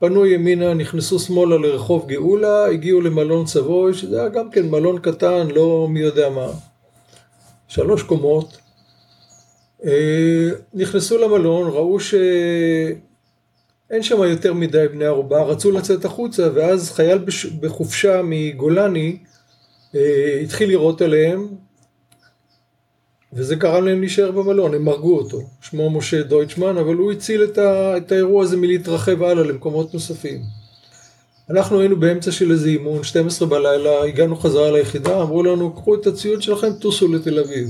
פנו ימינה, נכנסו שמאלה לרחוב גאולה, הגיעו למלון סבוי, שזה היה גם כן מלון קטן, לא מי יודע מה. שלוש קומות, אה, נכנסו למלון, ראו שאין שם יותר מדי בני ערובה, רצו לצאת החוצה, ואז חייל בחופשה מגולני אה, התחיל לירות עליהם, וזה גרם להם להישאר במלון, הם הרגו אותו, שמו משה דויטשמן, אבל הוא הציל את, ה, את האירוע הזה מלהתרחב הלאה למקומות נוספים. אנחנו היינו באמצע של איזה אימון, 12 בלילה, הגענו חזרה ליחידה, אמרו לנו, קחו את הציוד שלכם, טוסו לתל אביב.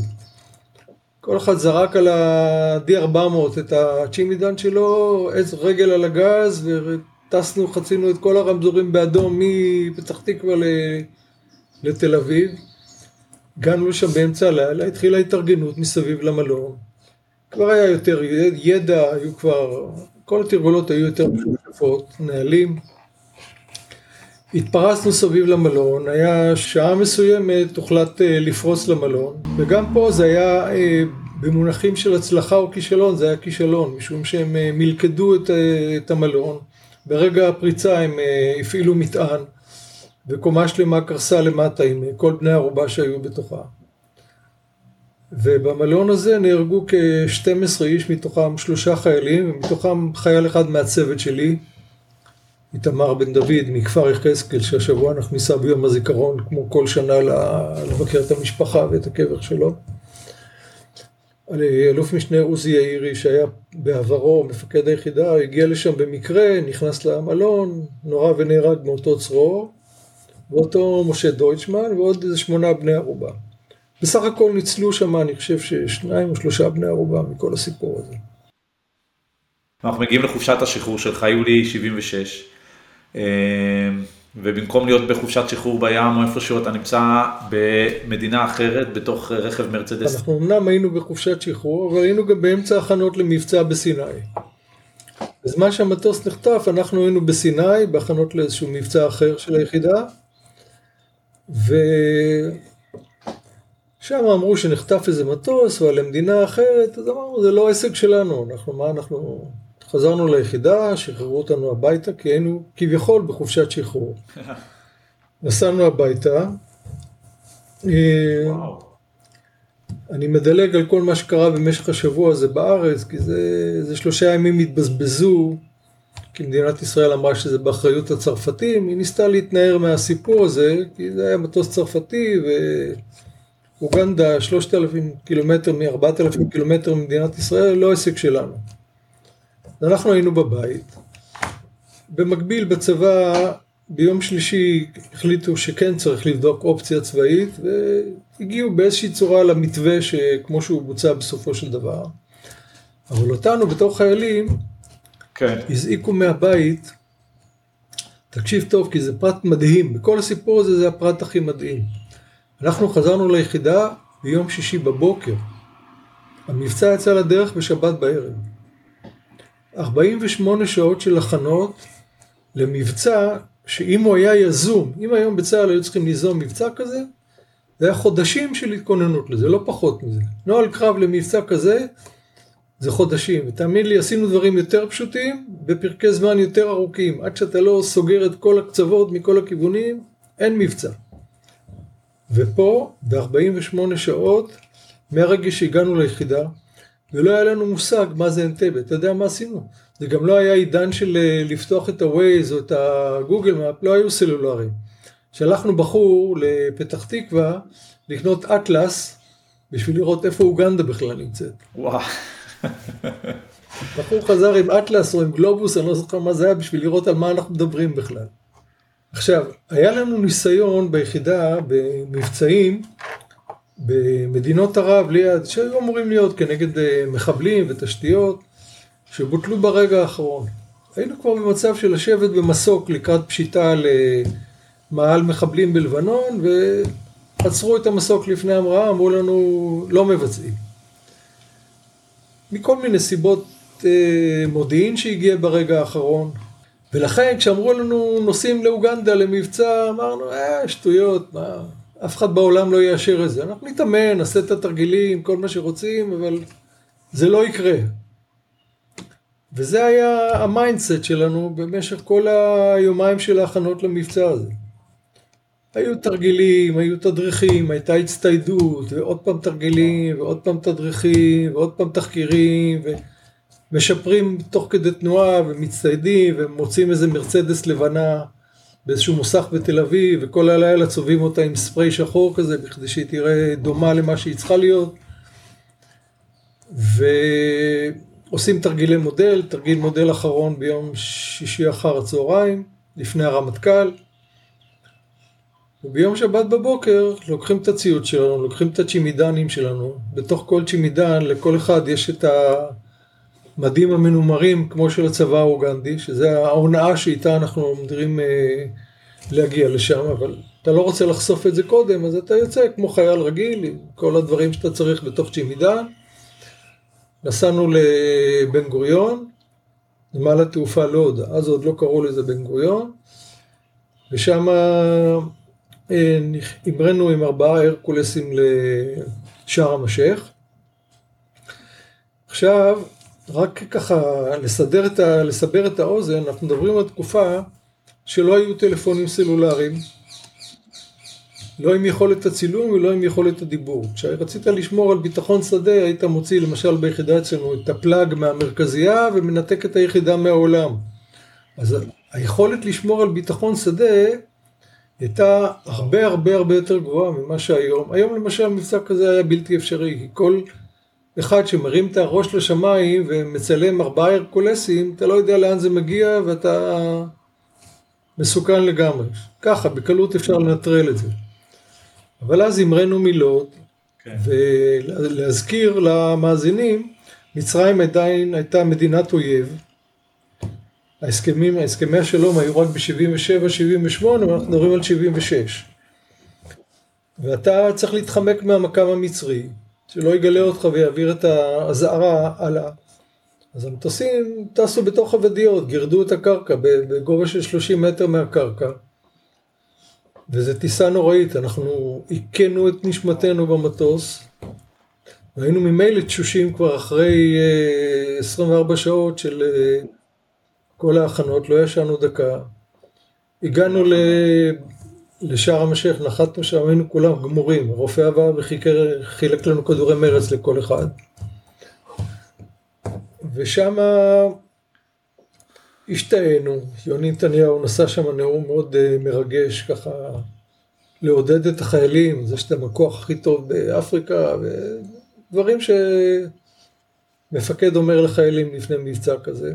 כל אחד זרק על ה-D400 את הצ'ימידן שלו, עץ רגל על הגז, וטסנו, חצינו את כל הרמזורים באדום מפתח תקווה לתל אביב. הגענו לשם באמצע הלילה, התחילה התארגנות מסביב למלון. כבר היה יותר ידע, היו כבר, כל התרגולות היו יותר משותפות, נהלים. התפרסנו סביב למלון, היה שעה מסוימת, הוחלט אה, לפרוס למלון, וגם פה זה היה אה, במונחים של הצלחה או כישלון, זה היה כישלון, משום שהם אה, מלכדו את, את המלון, ברגע הפריצה הם הפעילו מטען, וקומה שלמה קרסה למטה עם כל בני ערובה שהיו בתוכה. ובמלון הזה נהרגו כ-12 איש, מתוכם שלושה חיילים, ומתוכם חייל אחד מהצוות שלי, איתמר בן דוד מכפר יחזקאל, שהשבוע אנחנו ניסע ביום הזיכרון, כמו כל שנה, לבקר את המשפחה ואת הקבר שלו. אלוף משנה עוזי יאירי, שהיה בעברו מפקד היחידה, הגיע לשם במקרה, נכנס למלון, נורה ונהרג מאותו צרור, ואותו משה דויטשמן, ועוד איזה שמונה בני ערובה. בסך הכל ניצלו שם, אני חושב ששניים או שלושה בני ערובה מכל הסיפור הזה. אנחנו מגיעים לחופשת השחרור שלך, יולי 76. אמ, ובמקום להיות בחופשת שחרור בים או איפשהו אתה נמצא במדינה אחרת בתוך רכב מרצדס. אנחנו אמנם היינו בחופשת שחרור, אבל היינו גם באמצע הכנות למבצע בסיני. בזמן שהמטוס נחטף אנחנו היינו בסיני בהכנות לאיזשהו מבצע אחר של היחידה ושם אמרו שנחטף איזה מטוס ועל למדינה אחרת אז אמרנו זה לא עסק שלנו אנחנו מה אנחנו חזרנו ליחידה, שחררו אותנו הביתה, כי היינו כביכול בחופשת שחרור. נסענו הביתה. אה, אני מדלג על כל מה שקרה במשך השבוע הזה בארץ, כי זה, זה שלושה ימים התבזבזו, כי מדינת ישראל אמרה שזה באחריות הצרפתים, היא ניסתה להתנער מהסיפור הזה, כי זה היה מטוס צרפתי, ואוגנדה, שלושת אלפים קילומטר מארבעת אלפים קילומטר ממדינת ישראל, לא עסק שלנו. אנחנו היינו בבית. במקביל בצבא, ביום שלישי החליטו שכן צריך לבדוק אופציה צבאית, והגיעו באיזושהי צורה למתווה שכמו שהוא בוצע בסופו של דבר. אבל אותנו בתור חיילים, כן. הזעיקו מהבית, תקשיב טוב כי זה פרט מדהים, בכל הסיפור הזה זה הפרט הכי מדהים. אנחנו חזרנו ליחידה ביום שישי בבוקר. המבצע יצא לדרך בשבת בערב. 48 שעות של הכנות למבצע שאם הוא היה יזום, אם היום בצה"ל היו צריכים ליזום מבצע כזה, זה היה חודשים של התכוננות לזה, לא פחות מזה. נוהל קרב למבצע כזה זה חודשים, ותאמין לי, עשינו דברים יותר פשוטים בפרקי זמן יותר ארוכים, עד שאתה לא סוגר את כל הקצוות מכל הכיוונים, אין מבצע. ופה, ב-48 שעות, מהרגע שהגענו ליחידה, ולא היה לנו מושג מה זה אנטבה. אתה יודע מה עשינו? זה גם לא היה עידן של אה, לפתוח את ה-Waze או את הגוגל מאפ, לא היו סלולרים. שלחנו בחור לפתח תקווה לקנות אטלס בשביל לראות איפה אוגנדה בכלל נמצאת. וואו. בחור חזר עם אטלס או עם גלובוס, אני לא זוכר מה זה היה, בשביל לראות על מה אנחנו מדברים בכלל. עכשיו, היה לנו ניסיון ביחידה, במבצעים, במדינות ערב ליד, שהיו אמורים להיות כנגד אה, מחבלים ותשתיות, שבוטלו ברגע האחרון. היינו כבר במצב של לשבת במסוק לקראת פשיטה למעל מחבלים בלבנון, ועצרו את המסוק לפני המראה, אמרו לנו לא מבצעים. מכל מיני סיבות אה, מודיעין שהגיע ברגע האחרון. ולכן כשאמרו לנו נוסעים לאוגנדה למבצע, אמרנו, אה, שטויות, מה, אף אחד בעולם לא יאשר את זה. אנחנו נתאמן, נעשה את התרגילים, כל מה שרוצים, אבל זה לא יקרה. וזה היה ה mindset שלנו במשך כל היומיים של ההכנות למבצע הזה. היו תרגילים, היו תדריכים, הייתה הצטיידות, ועוד פעם תרגילים, ועוד פעם תדריכים, ועוד פעם תחקירים, ומשפרים תוך כדי תנועה, ומצטיידים, ומוצאים איזה מרצדס לבנה. באיזשהו מוסך בתל אביב, וכל הלילה צובעים אותה עם ספרי שחור כזה, בכדי שהיא תראה דומה למה שהיא צריכה להיות. ועושים תרגילי מודל, תרגיל מודל אחרון ביום שישי אחר הצהריים, לפני הרמטכ"ל. וביום שבת בבוקר לוקחים את הציוד שלנו, לוקחים את הצ'ימידנים שלנו, בתוך כל צ'ימידן לכל אחד יש את המדים המנומרים כמו של הצבא האוגנדי, שזה ההונאה שאיתה אנחנו עומדים אה, להגיע לשם, אבל אתה לא רוצה לחשוף את זה קודם, אז אתה יוצא כמו חייל רגיל עם כל הדברים שאתה צריך בתוך צ'ימידן. נסענו לבן גוריון, נמל התעופה לוד, אז עוד לא קראו לזה בן גוריון, ושם המראנו עם ארבעה הרקולסים לשער המשך. עכשיו, רק ככה לסדר את ה, לסבר את האוזן, אנחנו מדברים על תקופה שלא היו טלפונים סלולריים, לא עם יכולת הצילום ולא עם יכולת הדיבור. כשרצית לשמור על ביטחון שדה, היית מוציא למשל ביחידה אצלנו את הפלאג מהמרכזייה ומנתק את היחידה מהעולם. אז היכולת לשמור על ביטחון שדה הייתה הרבה הרבה הרבה יותר גבוהה ממה שהיום. היום למשל מבצע כזה היה בלתי אפשרי, כי כל אחד שמרים את הראש לשמיים ומצלם ארבעה הרקולסים, אתה לא יודע לאן זה מגיע ואתה מסוכן לגמרי. ככה, בקלות אפשר לנטרל את זה. אבל אז המראנו מילות, כן. ולהזכיר למאזינים, מצרים עדיין הייתה מדינת אויב, ההסכמים, הסכמי השלום היו רק ב-77-78, ואנחנו מדברים על 76. ואתה צריך להתחמק מהמקם המצרי, שלא יגלה אותך ויעביר את האזהרה הלאה. אז המטוסים טסו בתוך הוודיות, גירדו את הקרקע בגובה של 30 מטר מהקרקע. וזו טיסה נוראית, אנחנו הכינו את נשמתנו במטוס, והיינו ממילא תשושים כבר אחרי 24 אה, שעות של אה, כל ההכנות, לא ישנו דקה. הגענו לשארם א-שייח, נחתנו שם, היינו כולם גמורים, הרופא עבר וחילק לנו כדורי מרץ לכל אחד. ושם השתהינו, יוני נתניהו נשא שם נאום מאוד אה, מרגש, ככה לעודד את החיילים, זה שאתם הכוח הכי טוב באפריקה, ודברים שמפקד אומר לחיילים לפני מבצע כזה.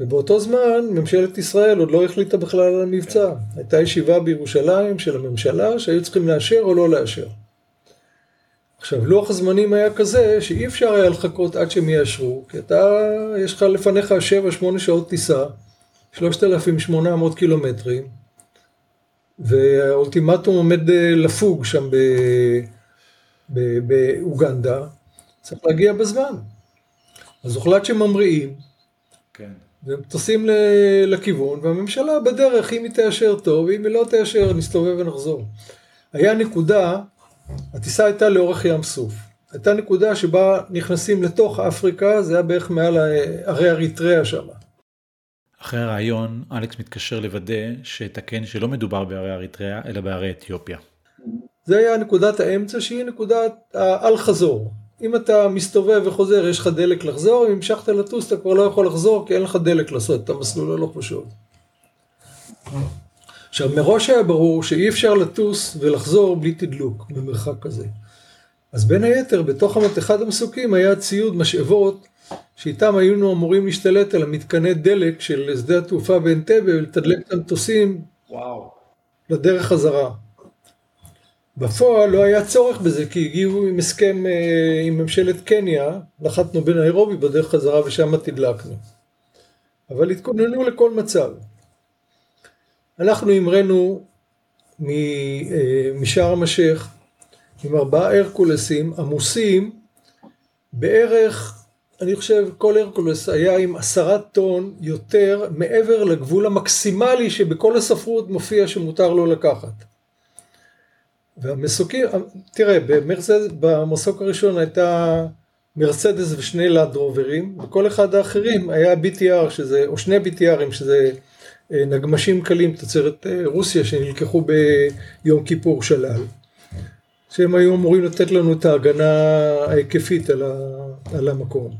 ובאותו זמן ממשלת ישראל עוד לא החליטה בכלל על המבצע. הייתה ישיבה בירושלים של הממשלה שהיו צריכים לאשר או לא לאשר. עכשיו, לוח הזמנים היה כזה שאי אפשר היה לחכות עד שהם יאשרו, כי אתה, יש לך לפניך 7-8 שעות טיסה, 3,800 קילומטרים, והאולטימטום עומד אה, לפוג שם באוגנדה, צריך להגיע בזמן. אז הוחלט שממריאים, כן. והם טוסים לכיוון, והממשלה בדרך, אם היא תאשר טוב, אם היא לא תאשר, נסתובב ונחזור. היה נקודה הטיסה הייתה לאורך ים סוף. הייתה נקודה שבה נכנסים לתוך אפריקה, זה היה בערך מעל ערי אריתריאה שם. אחרי הרעיון, אלכס מתקשר לוודא שתקן שלא מדובר בערי אריתריאה, אלא בערי אתיופיה. זה היה נקודת האמצע שהיא נקודת האל חזור. אם אתה מסתובב וחוזר, יש לך דלק לחזור, אם המשכת לטוס אתה כבר לא יכול לחזור כי אין לך דלק לעשות את המסלול הלא פשוט. עכשיו מראש היה ברור שאי אפשר לטוס ולחזור בלי תדלוק במרחק כזה. אז בין היתר בתוך אחד המסוקים היה ציוד משאבות שאיתם היינו אמורים להשתלט על המתקני דלק של שדה התעופה באנטבה ולתדלק את המטוסים וואו. לדרך חזרה. בפועל לא היה צורך בזה כי הגיעו עם הסכם אה, עם ממשלת קניה, נחתנו בניירובי בדרך חזרה ושם תדלקנו. אבל התכוננו לכל מצב. אנחנו המראנו אה, משארם א-שייח עם ארבעה הרקולסים עמוסים בערך, אני חושב כל הרקולס היה עם עשרה טון יותר מעבר לגבול המקסימלי שבכל הספרות מופיע שמותר לו לקחת. והמסוקים, תראה, במרצדס, במסוק הראשון הייתה מרצדס ושני לאדרוברים, וכל אחד האחרים היה BTR, שזה, או שני BTRים, שזה אה, נגמשים קלים, תוצרת אה, רוסיה, שנלקחו ביום כיפור שלל, שהם היו אמורים לתת לנו את ההגנה ההיקפית על, ה, על המקום.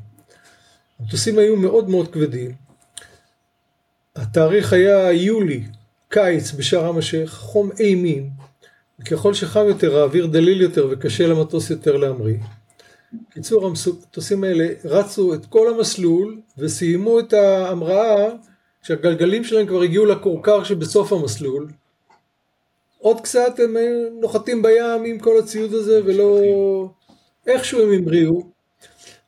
המטוסים היו מאוד מאוד כבדים. התאריך היה יולי, קיץ בשארם א-שייח, חום אימים, וככל שחם יותר האוויר דליל יותר וקשה למטוס יותר להמריא. בקיצור, המטוסים האלה רצו את כל המסלול וסיימו את ההמראה כשהגלגלים שלהם כבר הגיעו לכורכר שבסוף המסלול, עוד קצת הם נוחתים בים עם כל הציוד הזה ולא... איכשהו הם המריאו.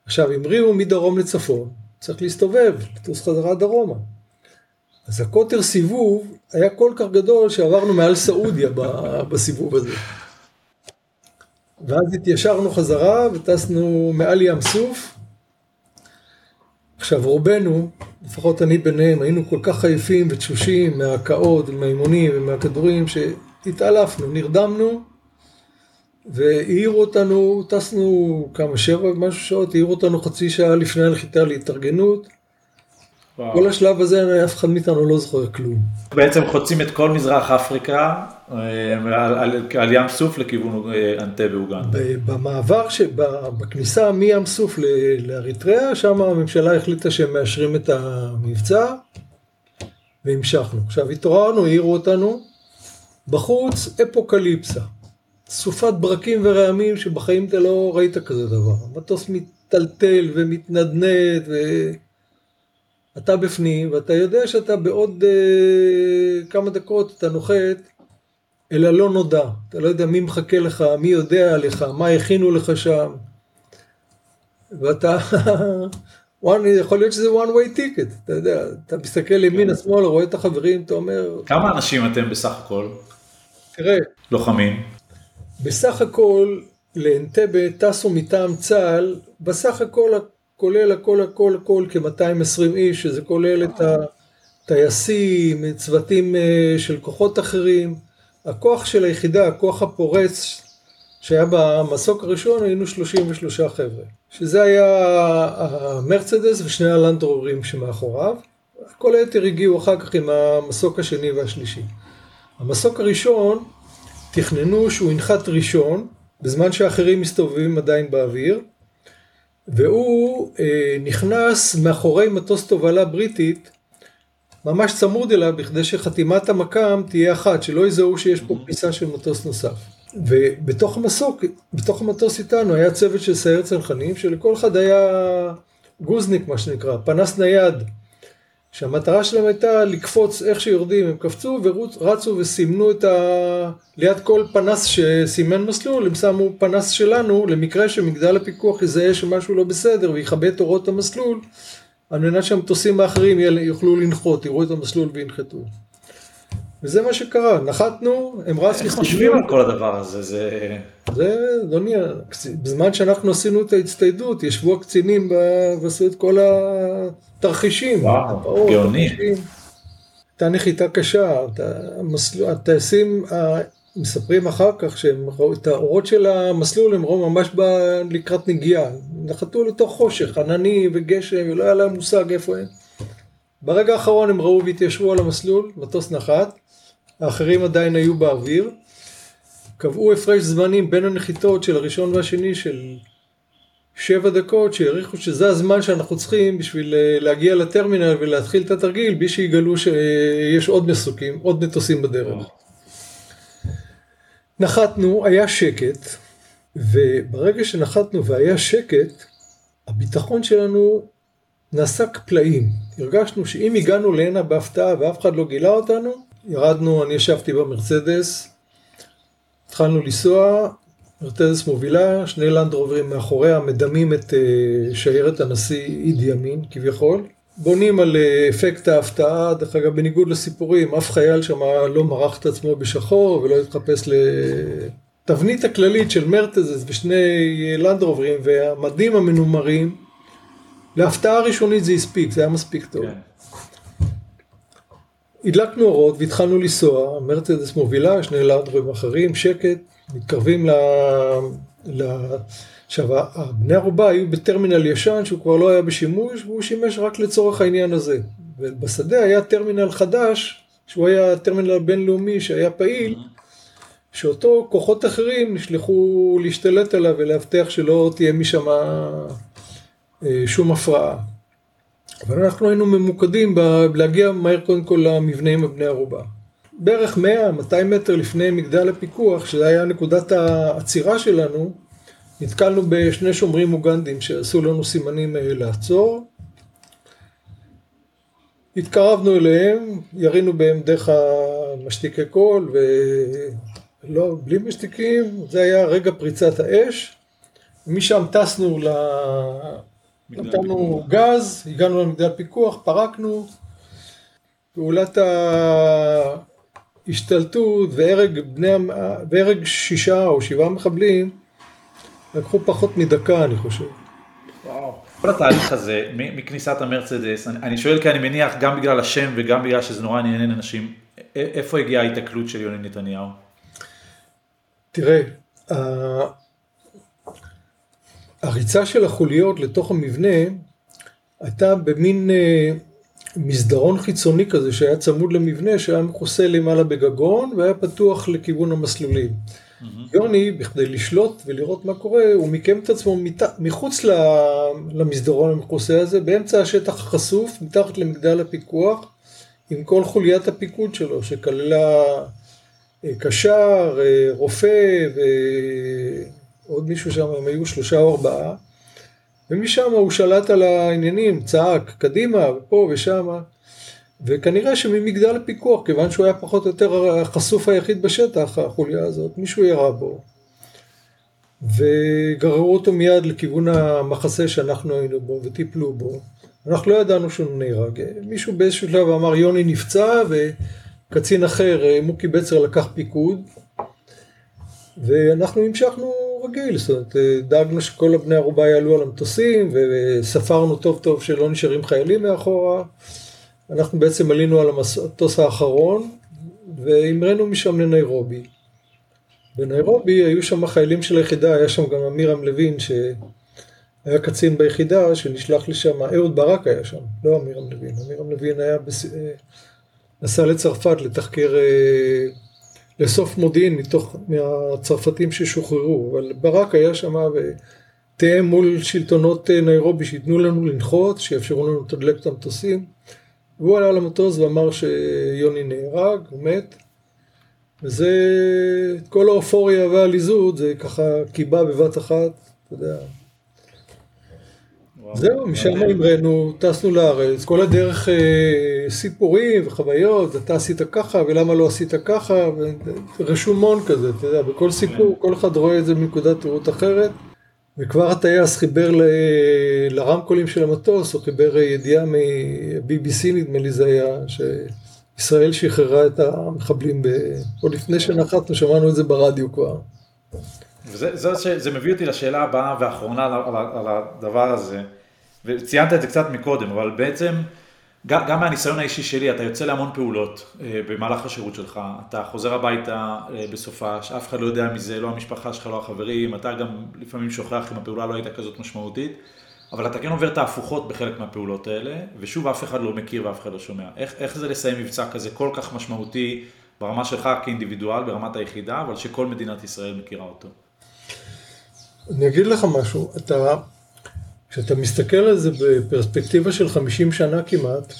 עכשיו המריאו מדרום לצפון, צריך להסתובב, לטוס חזרה דרומה. אז הקוטר סיבוב היה כל כך גדול שעברנו מעל סעודיה בסיבוב הזה. ואז התיישרנו חזרה וטסנו מעל ים סוף עכשיו רובנו, לפחות אני ביניהם, היינו כל כך עייפים ותשושים מההקאות ומהאימונים ומהכדורים שהתעלפנו, נרדמנו והעירו אותנו, טסנו כמה שבע ומשהו שעות, העירו אותנו חצי שעה לפני הנחיתה להתארגנות וואו. כל השלב הזה אף אחד מאיתנו לא זוכר כלום. בעצם חוצים את כל מזרח אפריקה אה, על, על, על ים סוף לכיוון אה, אנטה באוגנדה. במעבר, בכניסה מים סוף לאריתריאה, שם הממשלה החליטה שהם מאשרים את המבצע והמשכנו. עכשיו התעוררנו, העירו אותנו, בחוץ אפוקליפסה. סופת ברקים ורעמים שבחיים אתה לא ראית כזה דבר. המטוס מטלטל ומתנדנד ו... אתה בפנים, ואתה יודע שאתה בעוד uh, כמה דקות אתה נוחת אל הלא נודע. אתה לא יודע מי מחכה לך, מי יודע עליך, מה הכינו לך שם. ואתה, one, יכול להיות שזה one way ticket, אתה יודע, אתה מסתכל ימינה כן. שמאלה, רואה את החברים, אתה אומר... כמה אנשים אתם בסך הכל? תראה. לוחמים. בסך הכל לאנטבה טסו מטעם צה"ל, בסך הכל כולל הכל הכל הכל כ-220 איש, שזה כולל את הטייסים, צוותים אה, של כוחות אחרים. הכוח של היחידה, הכוח הפורץ שהיה במסוק הראשון, היינו 33 חבר'ה. שזה היה המרצדס ושני הלנדרורים שמאחוריו. כל היתר הגיעו אחר כך עם המסוק השני והשלישי. המסוק הראשון, תכננו שהוא ינחת ראשון, בזמן שאחרים מסתובבים עדיין באוויר, והוא אה, נכנס מאחורי מטוס תובלה בריטית, ממש צמוד אליו, בכדי שחתימת המקם תהיה אחת, שלא יזהו שיש פה כניסה של מטוס נוסף. ובתוך המסוק, בתוך המטוס איתנו היה צוות של סיירת צנחנים, שלכל אחד היה גוזניק, מה שנקרא, פנס נייד. שהמטרה שלהם הייתה לקפוץ איך שיורדים, הם קפצו ורצו וסימנו את ה... ליד כל פנס שסימן מסלול, הם שמו פנס שלנו למקרה שמגדל הפיקוח יזהה שמשהו לא בסדר ויכבה את אורות המסלול, על מנת שהמטוסים האחרים יוכלו לנחות, יראו את המסלול וינחתו. וזה מה שקרה, נחתנו, הם רצו... איך חושבים על כל הדבר הזה? זה... זה, אדוני, בזמן שאנחנו עשינו את ההצטיידות, ישבו הקצינים ועשו את כל התרחישים. וואו, גאוני. הייתה נחיתה קשה, הטייסים מספרים אחר כך שהם ראו את האורות של המסלול, הם ראו ממש לקראת נגיעה. נחתו לתוך חושך, ענני וגשם, ולא היה להם מושג איפה הם. ברגע האחרון הם ראו והתיישבו על המסלול, מטוס נחת, האחרים עדיין היו באוויר. קבעו הפרש זמנים בין הנחיתות של הראשון והשני של שבע דקות, שהעריכו שזה הזמן שאנחנו צריכים בשביל אה, להגיע לטרמינל ולהתחיל את התרגיל, בלי שיגלו שיש עוד מסוקים, עוד מטוסים בדרך. נחתנו, היה שקט, וברגע שנחתנו והיה שקט, הביטחון שלנו נסק פלאים. הרגשנו שאם הגענו להנה בהפתעה ואף אחד לא גילה אותנו, ירדנו, אני ישבתי במרצדס, התחלנו לנסוע, מרצדס מובילה, שני לנדרוברים מאחוריה מדמים את אה, שיירת הנשיא אידי אמין כביכול. בונים על אה, אפקט ההפתעה, דרך אגב בניגוד לסיפורים, אף חייל שם לא מרח את עצמו בשחור ולא התחפש לתבנית הכללית של מרצדס ושני לנדרוברים והמדים המנומרים, להפתעה ראשונית זה הספיק, זה היה מספיק טוב. כן. הדלקנו אורות והתחלנו לנסוע, מרצדס מובילה, שני לאנדרים אחרים, שקט, מתקרבים ל... ל... עכשיו, בני ערובה היו בטרמינל ישן שהוא כבר לא היה בשימוש והוא שימש רק לצורך העניין הזה. ובשדה היה טרמינל חדש, שהוא היה טרמינל בינלאומי שהיה פעיל, שאותו כוחות אחרים נשלחו להשתלט עליו ולהבטיח שלא תהיה משם אה, שום הפרעה. אבל אנחנו היינו ממוקדים בלהגיע מהר קודם כל למבנה עם הבני ערובה. בערך 100-200 מטר לפני מגדל הפיקוח, שזה היה נקודת העצירה שלנו, נתקלנו בשני שומרים אוגנדים שעשו לנו סימנים אה, לעצור. התקרבנו אליהם, ירינו בהם דרך המשתיקי קול, ולא, בלי משתיקים, זה היה רגע פריצת האש. משם טסנו. נתנו גז, הגענו למגדל פיקוח, פרקנו, פעולת ההשתלטות והרג, בני, והרג שישה או שבעה מחבלים לקחו פחות מדקה אני חושב. וואו. כל התהליך הזה מכניסת המרצדס, אני, אני שואל כי אני מניח גם בגלל השם וגם בגלל שזה נורא עניין אנשים, איפה הגיעה ההיתקלות של יוני נתניהו? תראה, הריצה של החוליות לתוך המבנה הייתה במין אה, מסדרון חיצוני כזה שהיה צמוד למבנה שהיה מכוסה למעלה בגגון והיה פתוח לכיוון המסלולים. Mm-hmm. יוני, בכדי לשלוט ולראות מה קורה, הוא מיקם את עצמו מת... מחוץ למסדרון המכוסה הזה, באמצע השטח החשוף, מתחת למגדל הפיקוח, עם כל חוליית הפיקוד שלו, שכללה אה, קשר, אה, רופא ו... עוד מישהו שם, הם היו שלושה או ארבעה, ומשם הוא שלט על העניינים, צעק קדימה ופה ושם, וכנראה שממגדל הפיקוח, כיוון שהוא היה פחות או יותר החשוף היחיד בשטח, החוליה הזאת, מישהו ירה בו, וגררו אותו מיד לכיוון המחסה שאנחנו היינו בו וטיפלו בו. אנחנו לא ידענו שהוא נהרג. מישהו באיזשהו שלב אמר יוני נפצע וקצין אחר, מוקי בצר לקח פיקוד ואנחנו המשכנו רגיל, זאת אומרת, דאגנו שכל הבני ערובה יעלו על המטוסים, וספרנו טוב טוב שלא נשארים חיילים מאחורה. אנחנו בעצם עלינו על המטוס האחרון, והמראנו משם לניירובי. בניירובי היו שם חיילים של היחידה, היה שם גם אמירם לוין, שהיה קצין ביחידה, שנשלח לשם, אהוד ברק היה שם, לא אמירם לוין, אמירם לוין היה, בס... נסע לצרפת לתחקר אה, לאסוף מודיעין מתוך, מהצרפתים ששוחררו, אבל ברק היה שם ותיאם מול שלטונות אה, ניירובי שייתנו לנו לנחות, שיאפשרו לנו לתדלק את המטוסים, והוא עלה למטוס ואמר שיוני נהרג, הוא מת, וזה, כל האופוריה והעליזות זה ככה קיבה בבת אחת, אתה יודע. זהו, משם המראנו, טסנו לארץ, כל הדרך אה, סיפורים וחוויות, אתה עשית ככה ולמה לא עשית ככה, ורשומון כזה, אתה יודע, בכל סיפור, כל אחד רואה את זה מנקודת ראות אחרת, וכבר הטייס חיבר ל, לרמקולים של המטוס, הוא חיבר ידיעה מ-BBC נדמה לי זה היה, שישראל שחררה את המחבלים, ב... עוד לפני שנחתנו, שמענו את זה ברדיו כבר. וזה, זה, זה מביא אותי לשאלה הבאה והאחרונה על, על, על הדבר הזה. וציינת את זה קצת מקודם, אבל בעצם גם, גם מהניסיון האישי שלי, אתה יוצא להמון פעולות אה, במהלך השירות שלך, אתה חוזר הביתה אה, בסופה, שאף אחד לא יודע מזה, לא המשפחה שלך, לא החברים, אתה גם לפעמים שוכח אם הפעולה לא הייתה כזאת משמעותית, אבל אתה כן עובר את ההפוכות בחלק מהפעולות האלה, ושוב אף אחד לא מכיר ואף אחד לא שומע. איך, איך זה לסיים מבצע כזה כל כך משמעותי ברמה שלך כאינדיבידואל, ברמת היחידה, אבל שכל מדינת ישראל מכירה אותו? אני אגיד לך משהו, אתה כשאתה מסתכל על זה בפרספקטיבה של 50 שנה כמעט,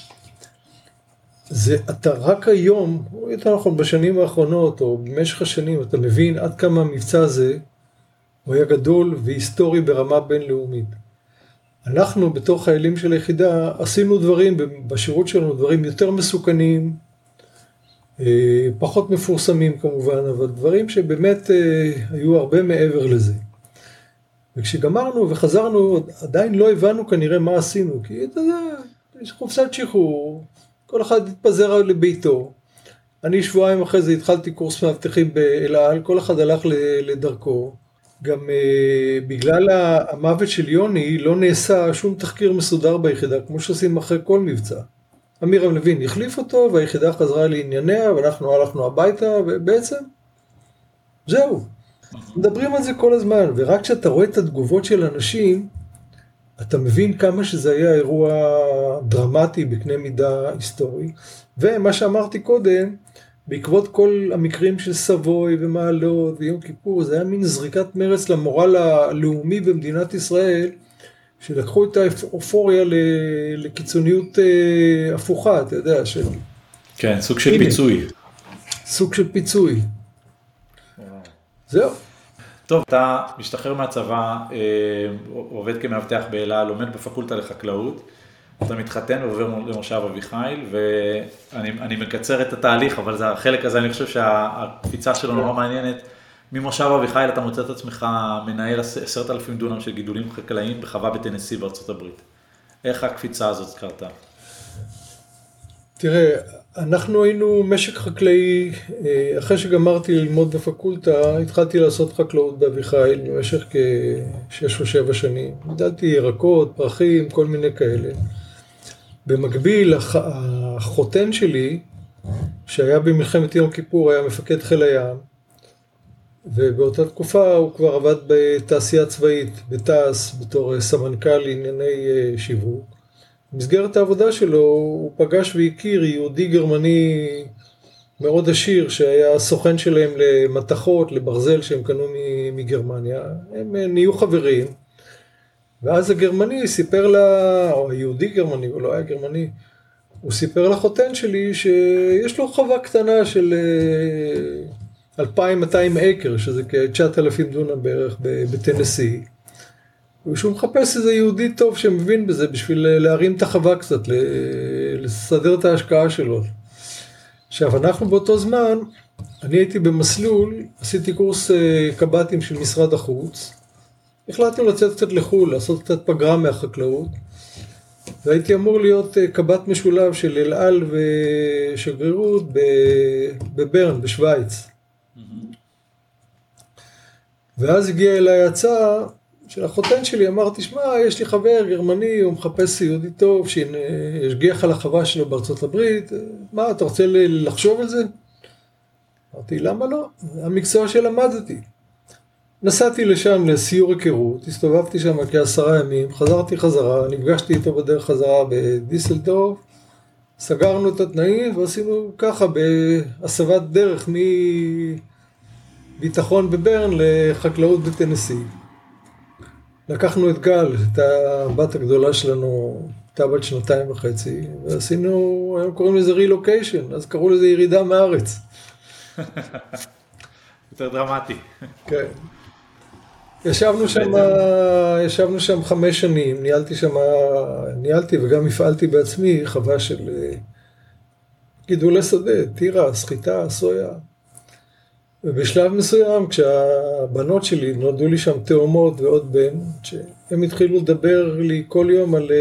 זה אתה רק היום, או יותר נכון בשנים האחרונות, או במשך השנים, אתה מבין עד כמה המבצע הזה הוא היה גדול והיסטורי ברמה בינלאומית. אנחנו בתור חיילים של היחידה עשינו דברים בשירות שלנו, דברים יותר מסוכנים, אה, פחות מפורסמים כמובן, אבל דברים שבאמת אה, היו הרבה מעבר לזה. וכשגמרנו וחזרנו, עדיין לא הבנו כנראה מה עשינו, כי אתה יודע, יש חופסת שחרור, כל אחד התפזר לביתו. אני שבועיים אחרי זה התחלתי קורס מאבטחים באל על, כל אחד הלך לדרכו. גם uh, בגלל המוות של יוני לא נעשה שום תחקיר מסודר ביחידה, כמו שעושים אחרי כל מבצע. אמירם לוין החליף אותו והיחידה חזרה לענייניה ואנחנו הלכנו הביתה ובעצם זהו. מדברים על זה כל הזמן, ורק כשאתה רואה את התגובות של אנשים, אתה מבין כמה שזה היה אירוע דרמטי בקנה מידה היסטורי. ומה שאמרתי קודם, בעקבות כל המקרים של סבוי ומעלות ויום כיפור, זה היה מין זריקת מרץ למורל הלאומי במדינת ישראל, שלקחו את האופוריה לקיצוניות אה, הפוכה, אתה יודע, של... כן, סוג של הנה, פיצוי. סוג של פיצוי. זהו. טוב, אתה משתחרר מהצבא, אה, עובד כמאבטח באלה, לומד בפקולטה לחקלאות, אתה מתחתן ועובר למושב אביחיל, ואני מקצר את התהליך, אבל זה, החלק הזה, אני חושב שהקפיצה שלו נורא מעניינת. ממושב אביחיל אתה מוצא את עצמך מנהל עשרת אלפים דונם של גידולים חקלאיים בחווה בטנסי בארצות הברית. איך הקפיצה הזאת קרתה? תראה, אנחנו היינו משק חקלאי, אה, אחרי שגמרתי ללמוד בפקולטה, התחלתי לעשות חקלאות באביחיל במשך כשש או שבע שנים. גידלתי ירקות, פרחים, כל מיני כאלה. במקביל, החותן שלי, שהיה במלחמת יום כיפור, היה מפקד חיל הים, ובאותה תקופה הוא כבר עבד בתעשייה צבאית, בתעש, בתור סמנכ"ל לענייני אה, שיווק. במסגרת העבודה שלו הוא פגש והכיר יהודי גרמני מאוד עשיר שהיה סוכן שלהם למתכות, לברזל שהם קנו מגרמניה, הם נהיו חברים ואז הגרמני סיפר לה, או היהודי גרמני, הוא לא היה גרמני, הוא סיפר לחותן שלי שיש לו חווה קטנה של 2,200 אה, אקר, שזה כ-9,000 דונם בערך בטנסי. שהוא מחפש איזה יהודי טוב שמבין בזה בשביל להרים את החווה קצת, לסדר את ההשקעה שלו. עכשיו, אנחנו באותו זמן, אני הייתי במסלול, עשיתי קורס אה, קב"טים של משרד החוץ, החלטנו לצאת קצת לחו"ל, לעשות קצת פגרה מהחקלאות, והייתי אמור להיות אה, קב"ט משולב של אל על ושגרירות בברן, בשוויץ. ואז הגיעה אליי הצעה של החותן שלי, אמרתי, שמע, יש לי חבר גרמני, הוא מחפש יהודי טוב, שישגיח על החווה שלו בארצות הברית, מה, אתה רוצה לחשוב על זה? אמרתי, למה לא? זה המקצוע שלמדתי. נסעתי לשם לסיור היכרות, הסתובבתי שם כעשרה ימים, חזרתי חזרה, נפגשתי איתו בדרך חזרה בדיסלדורף, סגרנו את התנאים ועשינו ככה בהסבת דרך מביטחון בברן לחקלאות בטנסי. לקחנו את גל, את הבת הגדולה שלנו, הייתה בת שנתיים וחצי, ועשינו, היום קוראים לזה רילוקיישן, אז קראו לזה ירידה מהארץ. יותר דרמטי. כן. ישבנו שם, ישבנו שם חמש שנים, ניהלתי שם, ניהלתי וגם הפעלתי בעצמי חווה של אה, גידולי שדה, טירה, סחיטה, סויה. ובשלב מסוים, כשהבנות שלי, נולדו לי שם תאומות ועוד בן, שהם התחילו לדבר לי כל יום על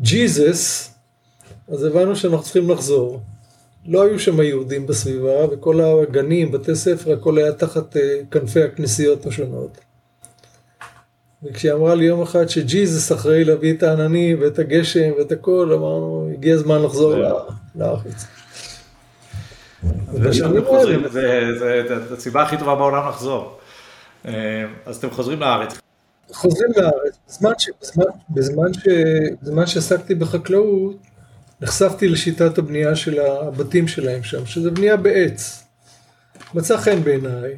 ג'יזס, uh, אז הבנו שאנחנו צריכים לחזור. לא היו שם יהודים בסביבה, וכל הגנים, בתי ספר, הכל היה תחת uh, כנפי הכנסיות השונות. וכשהיא אמרה לי יום אחד שג'יזוס אחראי להביא את העננים ואת הגשם ואת הכל, אמרנו, הגיע הזמן לחזור לארץ. ושאתם חוזרים, זו הסיבה הכי טובה בעולם לחזור. אה, אז אתם חוזרים לארץ. חוזרים לארץ, בזמן, ש, בזמן, בזמן, ש, בזמן שעסקתי בחקלאות, נחשפתי לשיטת הבנייה של הבתים שלהם שם, שזה בנייה בעץ. מצא חן בעיניי.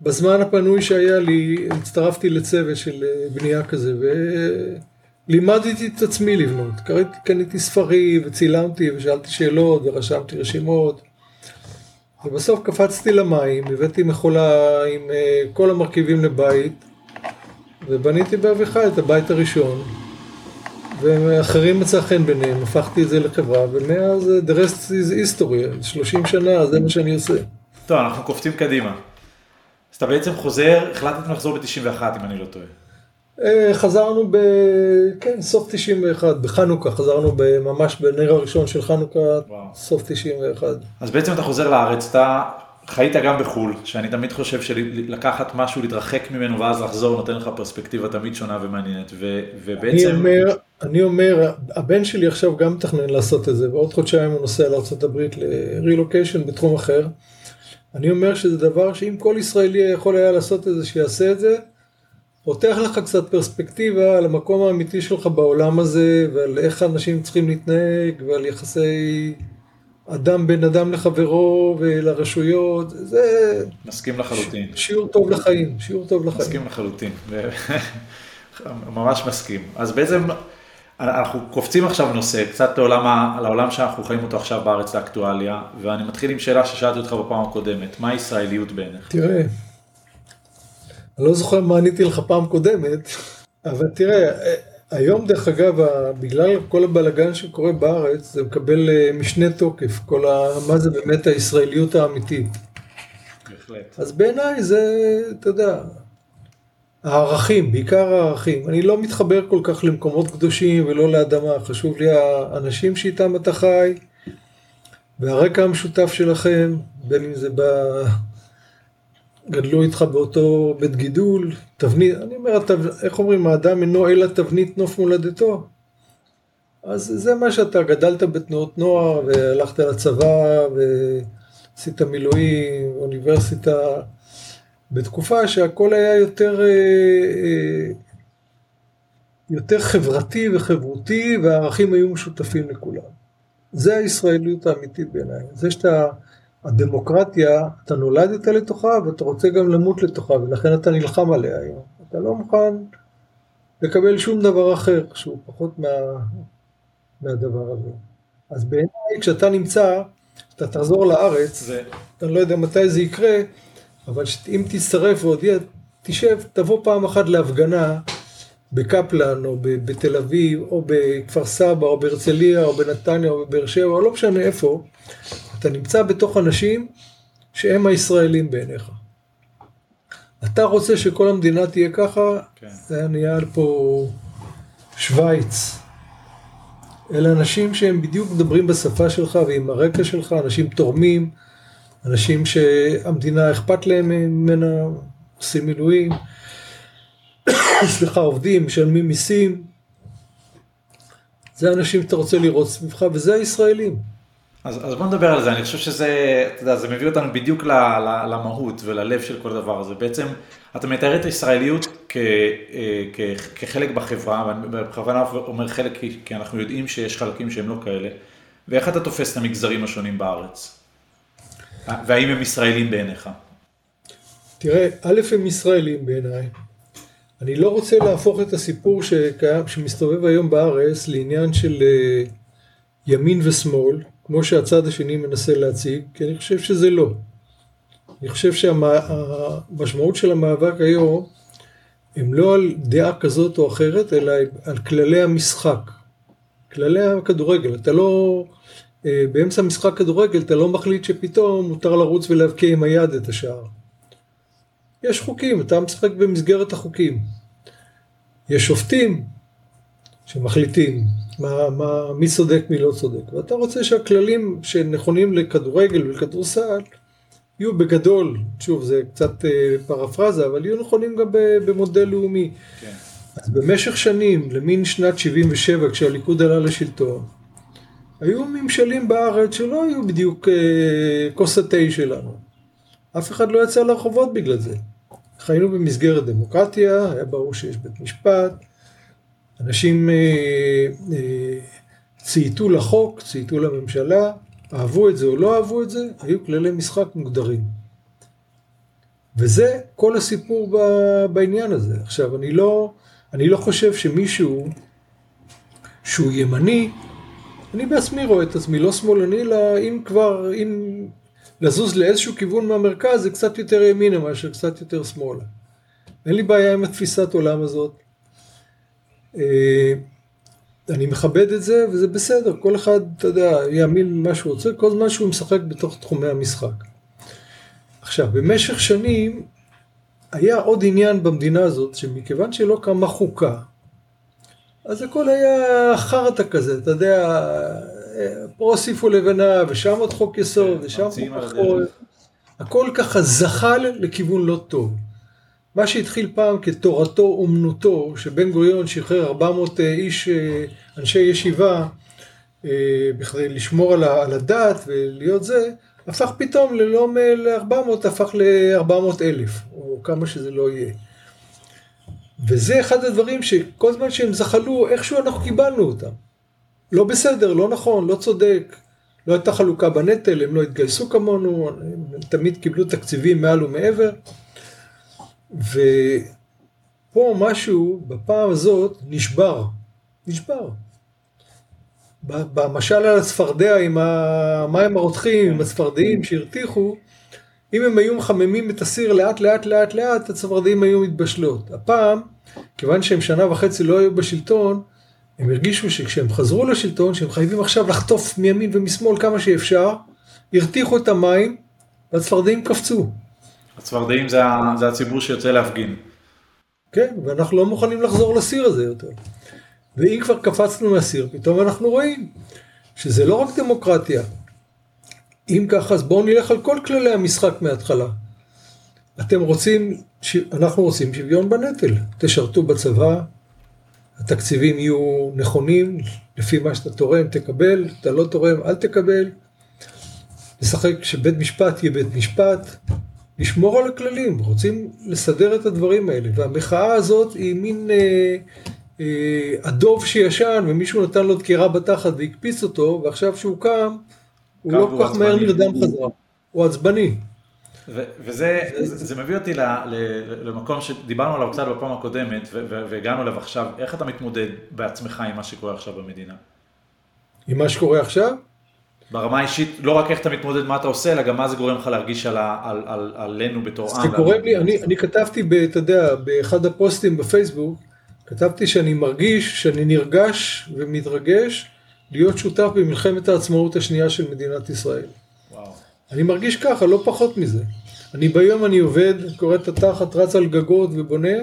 בזמן הפנוי שהיה לי, הצטרפתי לצוות של אה, בנייה כזה, ולימדתי את עצמי לבנות. קניתי ספרים, וצילמתי, ושאלתי שאלות, ורשמתי רשימות. ובסוף קפצתי למים, הבאתי מכולה עם אה, כל המרכיבים לבית, ובניתי באביחי את הבית הראשון. ואחרים מצא חן ביניהם, הפכתי את זה לחברה, ומאז the rest is history, 30 שנה, זה מה שאני עושה. טוב, אנחנו קופצים קדימה. אז אתה בעצם חוזר, החלטתם לחזור ב-91 אם אני לא טועה. אה, חזרנו ב... כן, סוף 91, בחנוכה, חזרנו ממש בנר הראשון של חנוכה, וואו. סוף 91. אז בעצם אתה חוזר לארץ, אתה חיית גם בחו"ל, שאני תמיד חושב שלקחת משהו, להתרחק ממנו ואז לחזור, נותן לך פרספקטיבה תמיד שונה ומעניינת, ו, ובעצם... אני אומר, אני אומר, הבן שלי עכשיו גם מתכנן לעשות את זה, ועוד חודשיים הוא נוסע לארה"ב לרילוקיישן בתחום אחר. אני אומר שזה דבר שאם כל ישראלי יכול היה לעשות את זה, שיעשה את זה, פותח לך קצת פרספקטיבה על המקום האמיתי שלך בעולם הזה, ועל איך אנשים צריכים להתנהג, ועל יחסי אדם בין אדם לחברו ולרשויות, זה... מסכים לחלוטין. שיעור טוב לחיים, שיעור טוב לחיים. מסכים לחלוטין, ממש מסכים. אז בעצם אנחנו קופצים עכשיו נושא, קצת לעולם, לעולם שאנחנו חיים אותו עכשיו בארץ לאקטואליה, ואני מתחיל עם שאלה ששאלתי אותך בפעם הקודמת, מה ישראליות בעיניך? תראה, אני לא זוכר מה עניתי לך פעם קודמת, אבל תראה, היום דרך אגב, בגלל כל הבלגן שקורה בארץ, זה מקבל אה, משנה תוקף, כל ה... מה זה באמת הישראליות האמיתית. בהחלט. אז בעיניי זה, אתה יודע, הערכים, בעיקר הערכים. אני לא מתחבר כל כך למקומות קדושים ולא לאדמה, חשוב לי האנשים שאיתם אתה חי, והרקע המשותף שלכם, בין אם זה ב... גדלו איתך באותו בית גידול, תבנית, אני אומר, איך אומרים, האדם אינו אלא תבנית נוף מולדתו. אז זה מה שאתה, גדלת בתנועות נוער, והלכת לצבא, ועשית מילואים, אוניברסיטה, בתקופה שהכל היה יותר, אה, אה, יותר חברתי וחברותי, והערכים היו משותפים לכולם. זה הישראליות האמיתית בעיניי. זה שאתה... הדמוקרטיה, אתה נולדת לתוכה ואתה רוצה גם למות לתוכה, ולכן אתה נלחם עליה היום. אתה לא מוכן לקבל שום דבר אחר שהוא פחות מה, מהדבר הזה. אז בעיניי, כשאתה נמצא, אתה תחזור לארץ, זה... אני לא יודע מתי זה יקרה, אבל אם תצטרף ועוד תשב, תבוא פעם אחת להפגנה בקפלן, או בתל אביב, או בכפר סבא, או בהרצליה, או בנתניה, או בבאר שבע, או לא משנה איפה, אתה נמצא בתוך אנשים שהם הישראלים בעיניך. אתה רוצה שכל המדינה תהיה ככה, כן. זה נהיה פה שווייץ. אלה אנשים שהם בדיוק מדברים בשפה שלך ועם הרקע שלך, אנשים תורמים, אנשים שהמדינה אכפת להם ממנה, עושים מילואים, סליחה, עובדים, משלמים מיסים. זה אנשים שאתה רוצה לראות סביבך, וזה הישראלים. אז, אז בוא נדבר על זה, אני חושב שזה, אתה יודע, זה מביא אותנו בדיוק למהות וללב של כל הדבר הזה. בעצם, אתה מתאר את הישראליות כ, אה, כ, כחלק בחברה, ואני בכוונה אומר חלק כי, כי אנחנו יודעים שיש חלקים שהם לא כאלה, ואיך אתה תופס את המגזרים השונים בארץ? והאם הם ישראלים בעיניך? תראה, א' הם ישראלים בעיניי. אני לא רוצה להפוך את הסיפור שקיים, שמסתובב היום בארץ לעניין של uh, ימין ושמאל, כמו שהצד השני מנסה להציג, כי אני חושב שזה לא. אני חושב שהמשמעות של המאבק היום הם לא על דעה כזאת או אחרת, אלא על כללי המשחק. כללי הכדורגל. אתה לא, אה, באמצע משחק כדורגל אתה לא מחליט שפתאום מותר לרוץ ולהבקיע עם היד את השער. יש חוקים, אתה משחק במסגרת החוקים. יש שופטים שמחליטים מה, מה, מי צודק מי לא צודק, ואתה רוצה שהכללים שנכונים לכדורגל ולכדורסל יהיו בגדול, שוב זה קצת אה, פרפרזה, אבל יהיו נכונים גם במודל לאומי. כן. אז במשך שנים, למין שנת 77 כשהליכוד עלה לשלטון, היו ממשלים בארץ שלא היו בדיוק אה, כוס התה שלנו. אף אחד לא יצא לרחובות בגלל זה. חיינו במסגרת דמוקרטיה, היה ברור שיש בית משפט, אנשים אה, אה, צייתו לחוק, צייתו לממשלה, אהבו את זה או לא אהבו את זה, היו כללי משחק מוגדרים. וזה כל הסיפור בעניין הזה. עכשיו, אני לא, אני לא חושב שמישהו שהוא ימני, אני בעצמי רואה את עצמי לא שמאלני, אלא אם כבר, אם לזוז לאיזשהו כיוון מהמרכז זה קצת יותר ימינה מאשר קצת יותר שמאלה. אין לי בעיה עם התפיסת עולם הזאת. אה, אני מכבד את זה וזה בסדר, כל אחד, אתה יודע, יאמין במה שהוא רוצה, כל זמן שהוא משחק בתוך תחומי המשחק. עכשיו, במשך שנים היה עוד עניין במדינה הזאת, שמכיוון שלא קמה חוקה, אז הכל היה חרטא כזה, אתה יודע, פה הוסיפו לבנה, ושם עוד חוק יסוד, כן, ושם חוק אחרון. הכל ככה זחל לכיוון לא טוב. מה שהתחיל פעם כתורתו אומנותו, שבן גוריון שחרר 400 אה, איש, אה, אנשי ישיבה, אה, בכדי לשמור על הדת ולהיות זה, הפך פתאום ללא מ-400, הפך ל-400 אלף, או כמה שזה לא יהיה. וזה אחד הדברים שכל זמן שהם זחלו, איכשהו אנחנו קיבלנו אותם. לא בסדר, לא נכון, לא צודק, לא הייתה חלוקה בנטל, הם לא התגייסו כמונו, הם תמיד קיבלו תקציבים מעל ומעבר. ופה משהו בפעם הזאת נשבר, נשבר. במשל על הצפרדע עם המים הרותחים, עם הצפרדעים שהרתיחו, אם הם היו מחממים את הסיר לאט לאט לאט לאט, הצפרדעים היו מתבשלות. הפעם, כיוון שהם שנה וחצי לא היו בשלטון, הם הרגישו שכשהם חזרו לשלטון, שהם חייבים עכשיו לחטוף מימין ומשמאל כמה שאפשר, הרתיחו את המים, והצפרדעים קפצו. הצפרדעים זה, זה הציבור שיוצא להפגין. כן, ואנחנו לא מוכנים לחזור לסיר הזה יותר. ואם כבר קפצנו מהסיר, פתאום אנחנו רואים שזה לא רק דמוקרטיה. אם ככה, אז בואו נלך על כל כללי המשחק מההתחלה. אתם רוצים, אנחנו רוצים שוויון בנטל. תשרתו בצבא, התקציבים יהיו נכונים, לפי מה שאתה תורם תקבל, אתה לא תורם אל תקבל. לשחק שבית משפט יהיה בית משפט, לשמור על הכללים, רוצים לסדר את הדברים האלה. והמחאה הזאת היא מין אה, אה, הדוב שישן ומישהו נתן לו דקירה בתחת והקפיץ אותו, ועכשיו שהוא קם, הוא לא כל כך מהר נרדם חזרה, הוא עצבני. וזה זה, זה מביא אותי למקום שדיברנו עליו קצת בפעם הקודמת והגענו אליו עכשיו, איך אתה מתמודד בעצמך עם מה שקורה עכשיו במדינה? עם מה שקורה עכשיו? ברמה האישית, לא רק איך אתה מתמודד, מה אתה עושה, אלא גם מה זה גורם לך להרגיש על, על, על, עלינו בתור עם. זה קורה לי, אני, אני כתבתי, ב, אתה יודע, באחד הפוסטים בפייסבוק, כתבתי שאני מרגיש, שאני נרגש ומתרגש להיות שותף במלחמת העצמאות השנייה של מדינת ישראל. וואו. אני מרגיש ככה, לא פחות מזה. אני ביום אני עובד, קורא את התחת, רץ על גגות ובונה,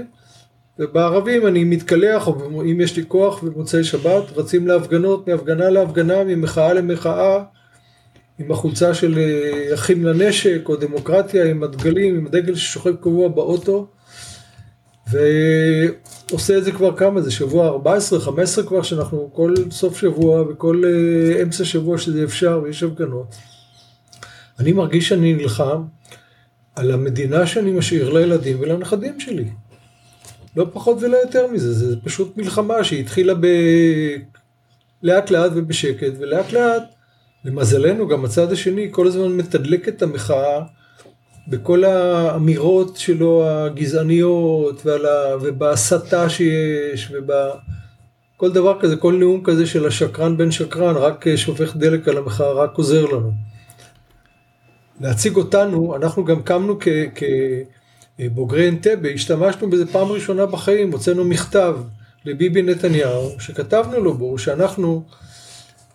ובערבים אני מתקלח, או אם יש לי כוח במוצאי שבת, רצים להפגנות, מהפגנה להפגנה, ממחאה למחאה, עם החולצה של אה, אחים לנשק, או דמוקרטיה, עם הדגלים, עם הדגל ששוכב קבוע באוטו, ועושה את זה כבר כמה, זה שבוע 14, 15 כבר, שאנחנו כל סוף שבוע וכל אה, אמצע שבוע שזה אפשר, ויש הפגנות. אני מרגיש שאני נלחם על המדינה שאני משאיר לילדים ולנכדים שלי. לא פחות ולא יותר מזה, זה פשוט מלחמה שהתחילה ב... לאט לאט ובשקט, ולאט לאט למזלנו, גם הצד השני כל הזמן מתדלק את המחאה בכל האמירות שלו הגזעניות ה... ובהסתה שיש ובכל דבר כזה, כל נאום כזה של השקרן בן שקרן רק שופך דלק על המחאה, רק עוזר לנו. להציג אותנו, אנחנו גם קמנו כבוגרי אנטבה, השתמשנו בזה פעם ראשונה בחיים, הוצאנו מכתב לביבי נתניהו, שכתבנו לו בו שאנחנו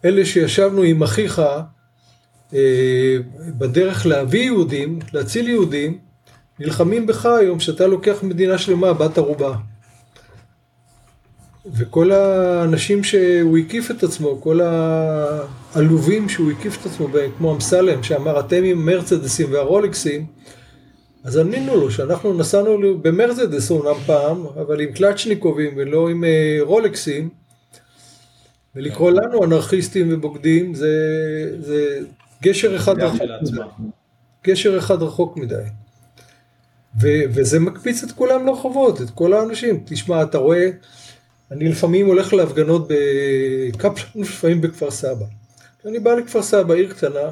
אלה שישבנו עם אחיך אה, בדרך להביא יהודים, להציל יהודים, נלחמים בך היום שאתה לוקח מדינה שלמה, בת ערובה. וכל האנשים שהוא הקיף את עצמו, כל העלובים שהוא הקיף את עצמו בהם, כמו אמסלם, שאמר אתם עם מרצדסים והרולקסים, אז ענינו לו שאנחנו נסענו במרצדס אומנם פעם, אבל עם קלצ'ניקובים ולא עם אה, רולקסים, ולקרוא כן. לנו אנרכיסטים ובוגדים זה, זה גשר אחד רחוק מדי. גשר אחד רחוק מדי. ו, וזה מקפיץ את כולם לרחובות, את כל האנשים. תשמע, אתה רואה, אני לפעמים הולך להפגנות בקפלן, לפעמים בכפר סבא. כשאני בא לכפר סבא, עיר קטנה,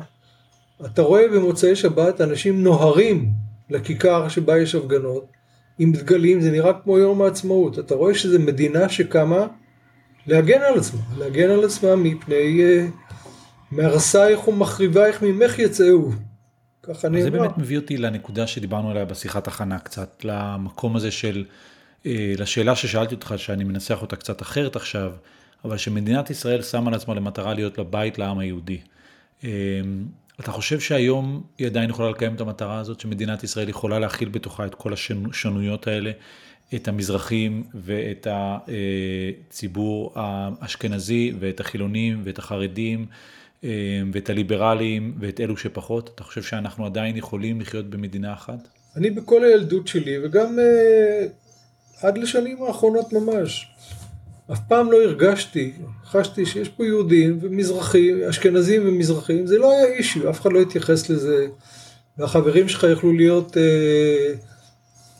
אתה רואה במוצאי שבת אנשים נוהרים לכיכר שבה יש הפגנות, עם דגלים, זה נראה כמו יום העצמאות. אתה רואה שזו מדינה שקמה להגן על עצמה, להגן על עצמה מפני uh, מהרסייך ומחריבייך ממך יצאו. ככה נאמר. זה באמת מביא אותי לנקודה שדיברנו עליה בשיחת הכנה קצת, למקום הזה של, uh, לשאלה ששאלתי אותך, שאני מנסח אותה קצת אחרת עכשיו, אבל שמדינת ישראל שמה לעצמה למטרה להיות לבית לעם היהודי. Uh, אתה חושב שהיום היא עדיין יכולה לקיים את המטרה הזאת, שמדינת ישראל יכולה להכיל בתוכה את כל השונויות האלה, את המזרחים ואת הציבור האשכנזי ואת החילונים ואת החרדים ואת הליברלים ואת אלו שפחות? אתה חושב שאנחנו עדיין יכולים לחיות במדינה אחת? אני בכל הילדות שלי וגם uh, עד לשנים האחרונות ממש, אף פעם לא הרגשתי, חשתי שיש פה יהודים ומזרחים, אשכנזים ומזרחים, זה לא היה אישיו, אף אחד לא התייחס לזה, והחברים שלך יכלו להיות... Uh,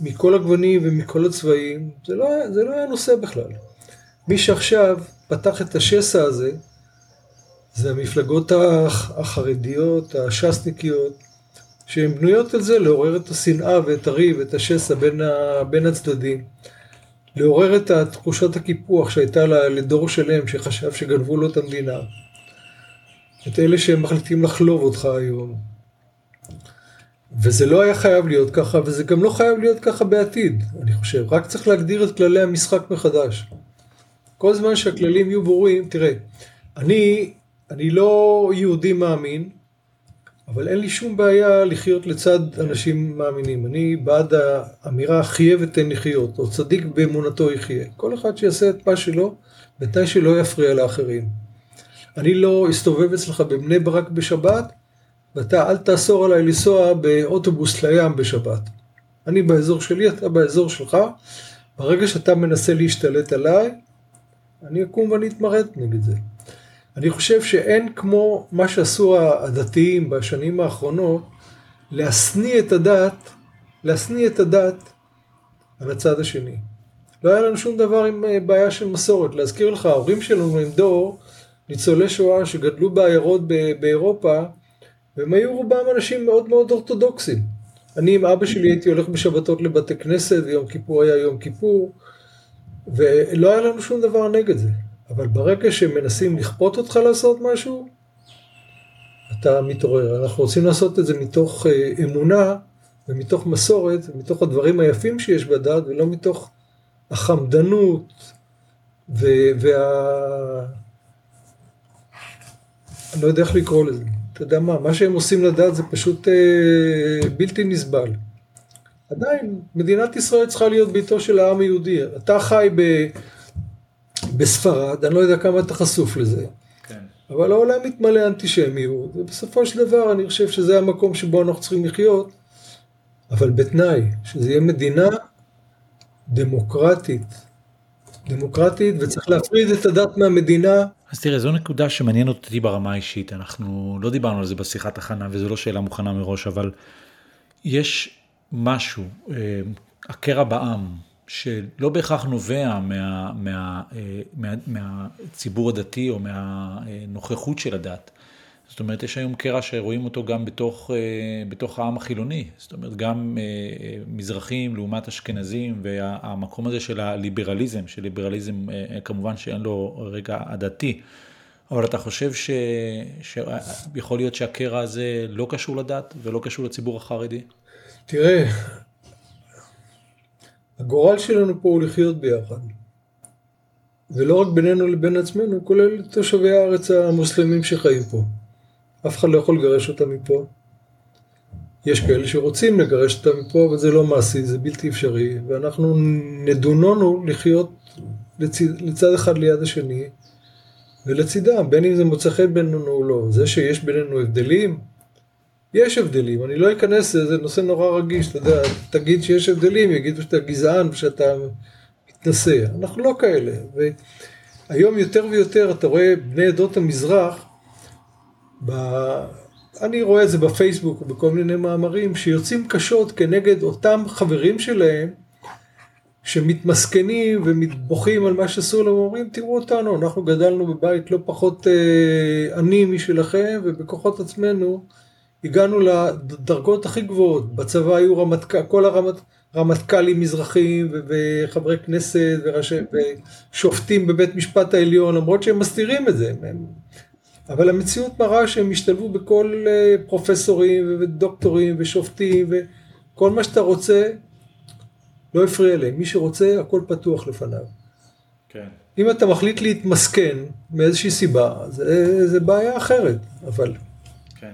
מכל הגוונים ומכל הצבעים, זה לא, זה לא היה נושא בכלל. מי שעכשיו פתח את השסע הזה, זה המפלגות החרדיות, הש"סניקיות, שהן בנויות על זה, לעורר את השנאה ואת הריב, את השסע בין, ה, בין הצדדים. לעורר את תחושת הקיפוח שהייתה לדור שלם שחשב שגנבו לו את המדינה. את אלה שמחליטים לחלוב אותך היום. וזה לא היה חייב להיות ככה, וזה גם לא חייב להיות ככה בעתיד, אני חושב. רק צריך להגדיר את כללי המשחק מחדש. כל זמן שהכללים יהיו ברורים, תראה, אני, אני לא יהודי מאמין, אבל אין לי שום בעיה לחיות לצד אנשים מאמינים. אני בעד האמירה חיה ותן לחיות, או צדיק באמונתו יחיה. כל אחד שיעשה את מה שלו, בתנאי שלא יפריע לאחרים. אני לא אסתובב אצלך בבני ברק בשבת, ואתה אל תאסור עליי לנסוע באוטובוס לים בשבת. אני באזור שלי, אתה באזור שלך, ברגע שאתה מנסה להשתלט עליי, אני אקום ואני אתמרד נגד זה. אני חושב שאין כמו מה שעשו הדתיים בשנים האחרונות, להשניא את הדת, להשניא את הדת על הצד השני. לא היה לנו שום דבר עם אה, בעיה של מסורת. להזכיר לך, ההורים שלנו הם דור ניצולי שואה שגדלו בעיירות באירופה, והם היו רובם אנשים מאוד מאוד אורתודוקסים. אני עם אבא שלי הייתי הולך בשבתות לבתי כנסת, ויום כיפור היה יום כיפור, ולא היה לנו שום דבר נגד זה. אבל ברגע שהם מנסים לכפות אותך לעשות משהו, אתה מתעורר. אנחנו רוצים לעשות את זה מתוך אה, אמונה ומתוך מסורת ומתוך הדברים היפים שיש בדת, ולא מתוך החמדנות וה... אני לא יודע איך לקרוא לזה. אתה יודע מה, מה שהם עושים לדת זה פשוט אה, בלתי נסבל. עדיין, מדינת ישראל צריכה להיות ביתו של העם היהודי. אתה חי ב, בספרד, אני לא יודע כמה אתה חשוף לזה, כן. אבל העולם מתמלא אנטישמיות, ובסופו של דבר אני חושב שזה המקום שבו אנחנו צריכים לחיות, אבל בתנאי שזה יהיה מדינה דמוקרטית. דמוקרטית, וצריך להפריד את הדת מהמדינה. אז תראה, זו נקודה שמעניינת אותי ברמה האישית. אנחנו לא דיברנו על זה בשיחת הכנה, וזו לא שאלה מוכנה מראש, אבל יש משהו, אה, הקרע בעם, שלא בהכרח נובע מה, מה, אה, מה, מהציבור הדתי או מהנוכחות של הדת. זאת אומרת, יש היום קרע שרואים אותו גם בתוך, אה, בתוך העם החילוני. זאת אומרת, גם אה, מזרחים לעומת אשכנזים, והמקום הזה של הליברליזם, שליברליזם כמובן שאין לו רגע עדתי, אבל אתה חושב ש... שיכול להיות שהקרע הזה לא קשור לדת ולא קשור לציבור החרדי? תראה, הגורל שלנו פה הוא לחיות ביחד. ולא רק בינינו לבין עצמנו, כולל תושבי הארץ המוסלמים שחיים פה. אף אחד לא יכול לגרש אותם מפה. יש כאלה שרוצים לגרש אותם מפה, אבל זה לא מעשי, זה בלתי אפשרי, ואנחנו נדונונו לחיות לצד, לצד אחד ליד השני, ולצידם, בין אם זה מוצא חן בינינו או לא. זה שיש בינינו הבדלים, יש הבדלים, אני לא אכנס לזה, זה נושא נורא רגיש, אתה יודע, תגיד שיש הבדלים, יגידו שאתה גזען ושאתה מתנשא. אנחנו לא כאלה. והיום יותר ויותר אתה רואה בני עדות המזרח, ב... אני רואה את זה בפייסבוק ובכל מיני מאמרים, שיוצאים קשות כנגד אותם חברים שלהם, שמתמסכנים ומתבוכים על מה שעשו להם, אומרים, תראו אותנו, אנחנו גדלנו בבית לא פחות אה, עני משלכם, ובכוחות עצמנו הגענו לדרגות הכי גבוהות. בצבא היו רמטכ"ל, כל הרמטכ"לים מזרחים, וחברי כנסת, וראשי, ושופטים בבית משפט העליון, למרות שהם מסתירים את זה. הם, אבל המציאות מראה שהם השתלבו בכל אה, פרופסורים ודוקטורים ושופטים וכל מה שאתה רוצה, לא הפריע להם. מי שרוצה, הכל פתוח לפניו. כן. אם אתה מחליט להתמסכן מאיזושהי סיבה, זה, זה בעיה אחרת, אבל... כן.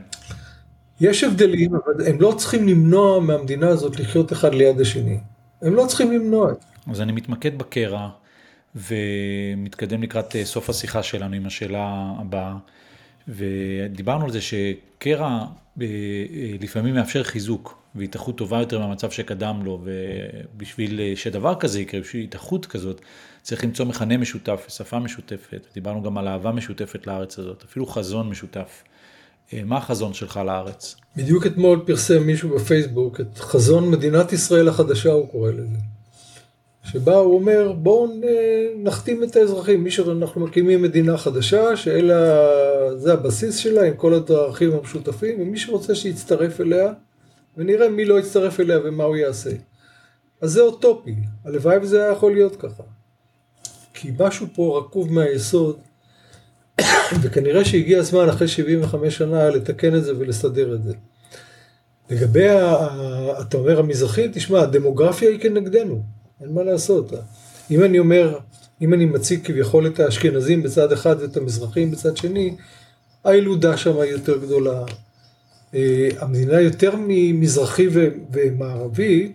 יש הבדלים, אבל הם לא צריכים למנוע מהמדינה הזאת לחיות אחד ליד השני. הם לא צריכים למנוע. אז אני מתמקד בקרע, ומתקדם לקראת אה, סוף השיחה שלנו עם השאלה הבאה. ודיברנו על זה שקרע אה, אה, לפעמים מאפשר חיזוק והתאחות טובה יותר מהמצב שקדם לו, ובשביל שדבר כזה יקרה, בשביל התאחות כזאת, צריך למצוא מכנה משותף, שפה משותפת, דיברנו גם על אהבה משותפת לארץ הזאת, אפילו חזון משותף. מה החזון שלך לארץ? בדיוק אתמול פרסם מישהו בפייסבוק את חזון מדינת ישראל החדשה, הוא קורא לזה. שבה הוא אומר, בואו נחתים את האזרחים, מי שאנחנו מקימים מדינה חדשה, שזה הבסיס שלה עם כל הדרכים המשותפים, ומי שרוצה שיצטרף אליה, ונראה מי לא יצטרף אליה ומה הוא יעשה. אז זה אוטופי, הלוואי וזה היה יכול להיות ככה. כי משהו פה רקוב מהיסוד, וכנראה שהגיע הזמן אחרי 75 שנה לתקן את זה ולסדר את זה. לגבי, אתה אומר המזרחים, תשמע, הדמוגרפיה היא כנגדנו. אין מה לעשות. אם אני אומר, אם אני מציג כביכול את האשכנזים בצד אחד ואת המזרחים בצד שני, הילודה שם יותר גדולה. אה, המדינה יותר ממזרחי ומערבי,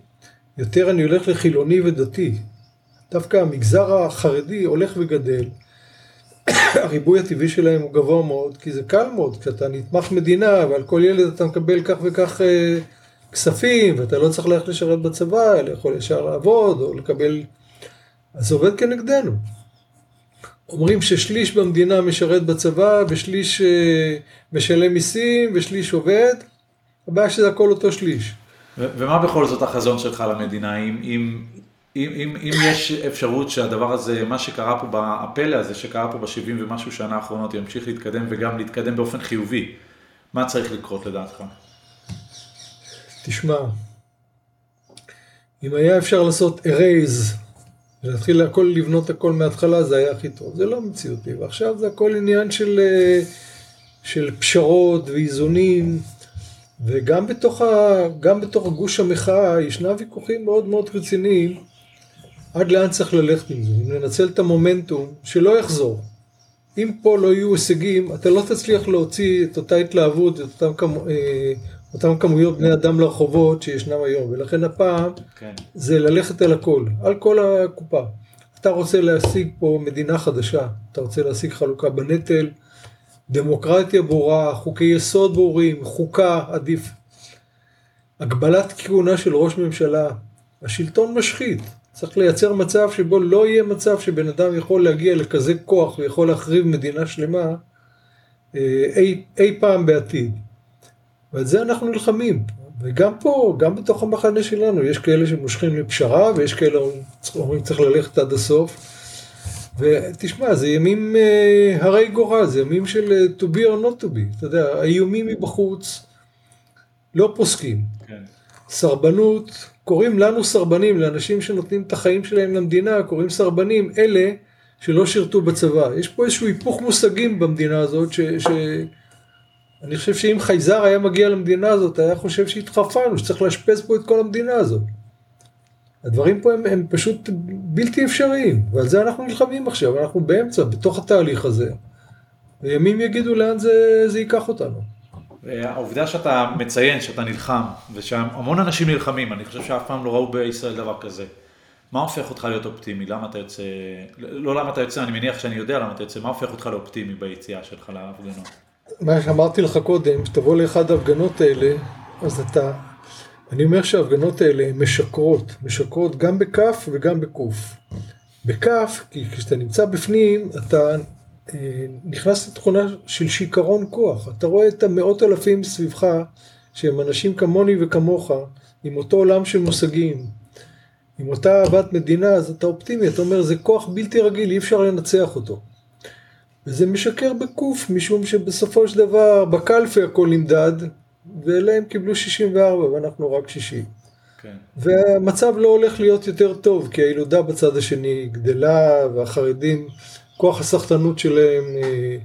יותר אני הולך לחילוני ודתי. דווקא המגזר החרדי הולך וגדל. הריבוי הטבעי שלהם הוא גבוה מאוד, כי זה קל מאוד, כשאתה נתמך מדינה ועל כל ילד אתה מקבל כך וכך אה, כספים, ואתה לא צריך ללכת לשרת בצבא, אלא יכול ישר לעבוד, או לקבל... אז זה עובד כנגדנו. אומרים ששליש במדינה משרת בצבא, ושליש אה, משלם מיסים, ושליש עובד, הבעיה שזה הכל אותו שליש. ומה בכל זאת החזון שלך למדינה, אם, אם, אם, אם, אם יש אפשרות שהדבר הזה, מה שקרה פה, הפלא הזה שקרה פה ב-70 ומשהו שנה האחרונות, ימשיך להתקדם וגם להתקדם באופן חיובי, מה צריך לקרות לדעתך? תשמע, אם היה אפשר לעשות erase, ולהתחיל הכל לבנות הכל מההתחלה, זה היה הכי טוב. זה לא מציאותי, ועכשיו זה הכל עניין של, אה, של פשרות ואיזונים, וגם בתוך, ה, בתוך גוש המחאה ישנה ויכוחים מאוד מאוד רציניים, עד לאן צריך ללכת עם זה, אם לנצל את המומנטום, שלא יחזור. אם פה לא יהיו הישגים, אתה לא תצליח להוציא את אותה התלהבות, את אותם אה, אותם כמויות בני אדם לרחובות שישנם היום, ולכן הפעם כן. זה ללכת על הכל, על כל הקופה. אתה רוצה להשיג פה מדינה חדשה, אתה רוצה להשיג חלוקה בנטל, דמוקרטיה ברורה, חוקי יסוד ברורים, חוקה עדיף. הגבלת כהונה של ראש ממשלה, השלטון משחית, צריך לייצר מצב שבו לא יהיה מצב שבן אדם יכול להגיע לכזה כוח ויכול להחריב מדינה שלמה אה, אי, אי פעם בעתיד. ועל זה אנחנו נלחמים. וגם פה, גם בתוך המחנה שלנו, יש כאלה שמושכים לפשרה, ויש כאלה שאומרים צריך ללכת עד הסוף. ותשמע, זה ימים uh, הרי גורל, זה ימים של uh, to be or not to be. אתה יודע, האיומים מבחוץ לא פוסקים. כן. סרבנות, קוראים לנו סרבנים, לאנשים שנותנים את החיים שלהם למדינה, קוראים סרבנים, אלה שלא שירתו בצבא. יש פה איזשהו היפוך מושגים במדינה הזאת, ש... ש... אני חושב שאם חייזר היה מגיע למדינה הזאת, היה חושב שהתחרפנו, שצריך לאשפז פה את כל המדינה הזאת. הדברים פה הם, הם פשוט בלתי אפשריים, ועל זה אנחנו נלחמים עכשיו, אנחנו באמצע, בתוך התהליך הזה. וימים יגידו לאן זה, זה ייקח אותנו. העובדה שאתה מציין שאתה נלחם, ושהמון אנשים נלחמים, אני חושב שאף פעם לא ראו בישראל דבר כזה. מה הופך אותך להיות אופטימי? למה אתה יוצא, לא למה אתה יוצא, אני מניח שאני יודע למה אתה יוצא, מה הופך אותך לאופטימי ביציאה שלך להפגנות? מה שאמרתי לך קודם, שתבוא לאחד ההפגנות האלה, אז אתה, אני אומר שההפגנות האלה משקרות, משקרות גם בכף וגם בקוף. בכף, כי כשאתה נמצא בפנים, אתה אה, נכנס לתכונה של שיכרון כוח. אתה רואה את המאות אלפים סביבך, שהם אנשים כמוני וכמוך, עם אותו עולם של מושגים, עם אותה אהבת מדינה, אז אתה אופטימי, אתה אומר, זה כוח בלתי רגיל, אי אפשר לנצח אותו. וזה משקר בקוף, משום שבסופו של דבר בקלפי הכל נמדד, ואלה הם קיבלו 64 ואנחנו רק 60. כן. והמצב לא הולך להיות יותר טוב, כי הילודה בצד השני גדלה, והחרדים, כוח הסחטנות שלהם אה,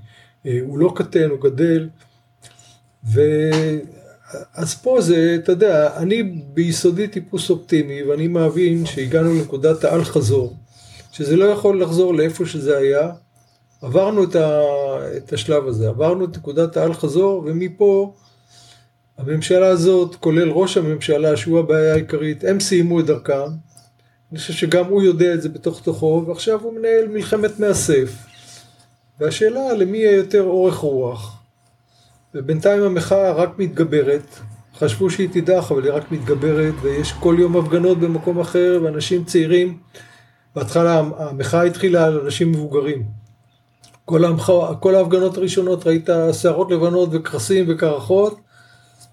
אה, הוא לא קטן, הוא גדל. ו... אז פה זה, אתה יודע, אני ביסודי טיפוס אופטימי, ואני מאמין שהגענו לנקודת האל חזור, שזה לא יכול לחזור לאיפה שזה היה, עברנו את, ה, את השלב הזה, עברנו את נקודת האל חזור, ומפה הממשלה הזאת, כולל ראש הממשלה, שהוא הבעיה העיקרית, הם סיימו את דרכם. אני חושב שגם הוא יודע את זה בתוך תוכו, ועכשיו הוא מנהל מלחמת מאסף. והשאלה למי יהיה יותר אורך רוח. ובינתיים המחאה רק מתגברת. חשבו שהיא תידח, אבל היא רק מתגברת, ויש כל יום הפגנות במקום אחר, ואנשים צעירים. בהתחלה המחאה התחילה על אנשים מבוגרים. כל, המח... כל ההפגנות הראשונות ראית שערות לבנות וכרסים וקרחות,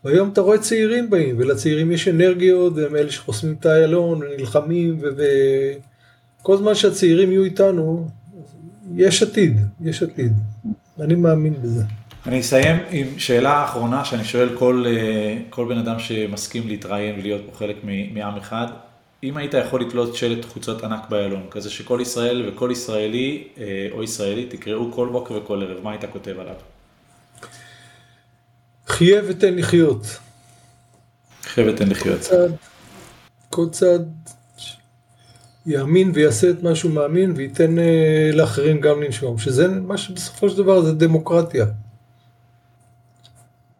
והיום אתה רואה צעירים באים, ולצעירים יש אנרגיות, והם אלה שחוסמים את איילון, ונלחמים, וכל ו... זמן שהצעירים יהיו איתנו, יש עתיד, יש עתיד. אני מאמין בזה. אני אסיים עם שאלה אחרונה שאני שואל כל, אה, כל בן אדם שמסכים להתראיין ולהיות פה חלק מעם אחד. אם היית יכול לתלות שלט חוצות ענק באיילון, כזה שכל ישראל וכל ישראלי אה, או ישראלי תקראו כל בוקר וכל ערב, מה היית כותב עליו? חיה ותן לחיות. חיה ותן לחיות. כל צד, כל צד יאמין ויעשה את מה שהוא מאמין וייתן אה, לאחרים גם לנשום, שזה מה שבסופו של דבר זה דמוקרטיה.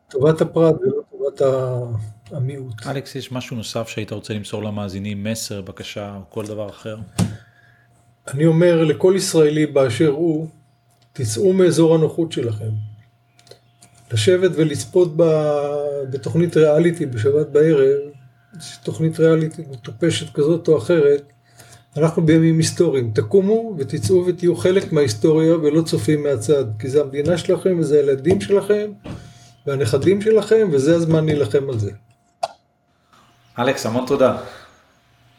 טובת הפרט ולא טובת המיעוט. אלכס, יש משהו נוסף שהיית רוצה למסור למאזינים, מסר, בקשה או כל דבר אחר? אני אומר לכל ישראלי באשר הוא, תצאו מאזור הנוחות שלכם. לשבת ולצפות בתוכנית ריאליטי בשבת בערב, תוכנית ריאליטי מטופשת כזאת או אחרת, אנחנו בימים היסטוריים. תקומו ותצאו ותהיו חלק מההיסטוריה ולא צופים מהצד, כי זה המדינה שלכם וזה הילדים שלכם והנכדים שלכם, וזה הזמן להילחם על זה. אלכס, המון תודה.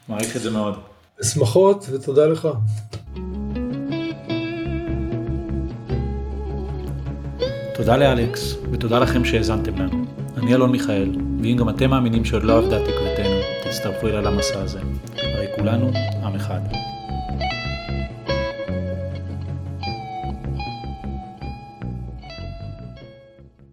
מעריך את זה מאוד. שמחות ותודה לך. תודה לאלכס, ותודה לכם שהאזנתם לנו. אני אלון מיכאל, ואם גם אתם מאמינים שעוד לא עבדה תקוותנו, תצטרפו אליי למסע הזה. הרי כולנו עם אחד.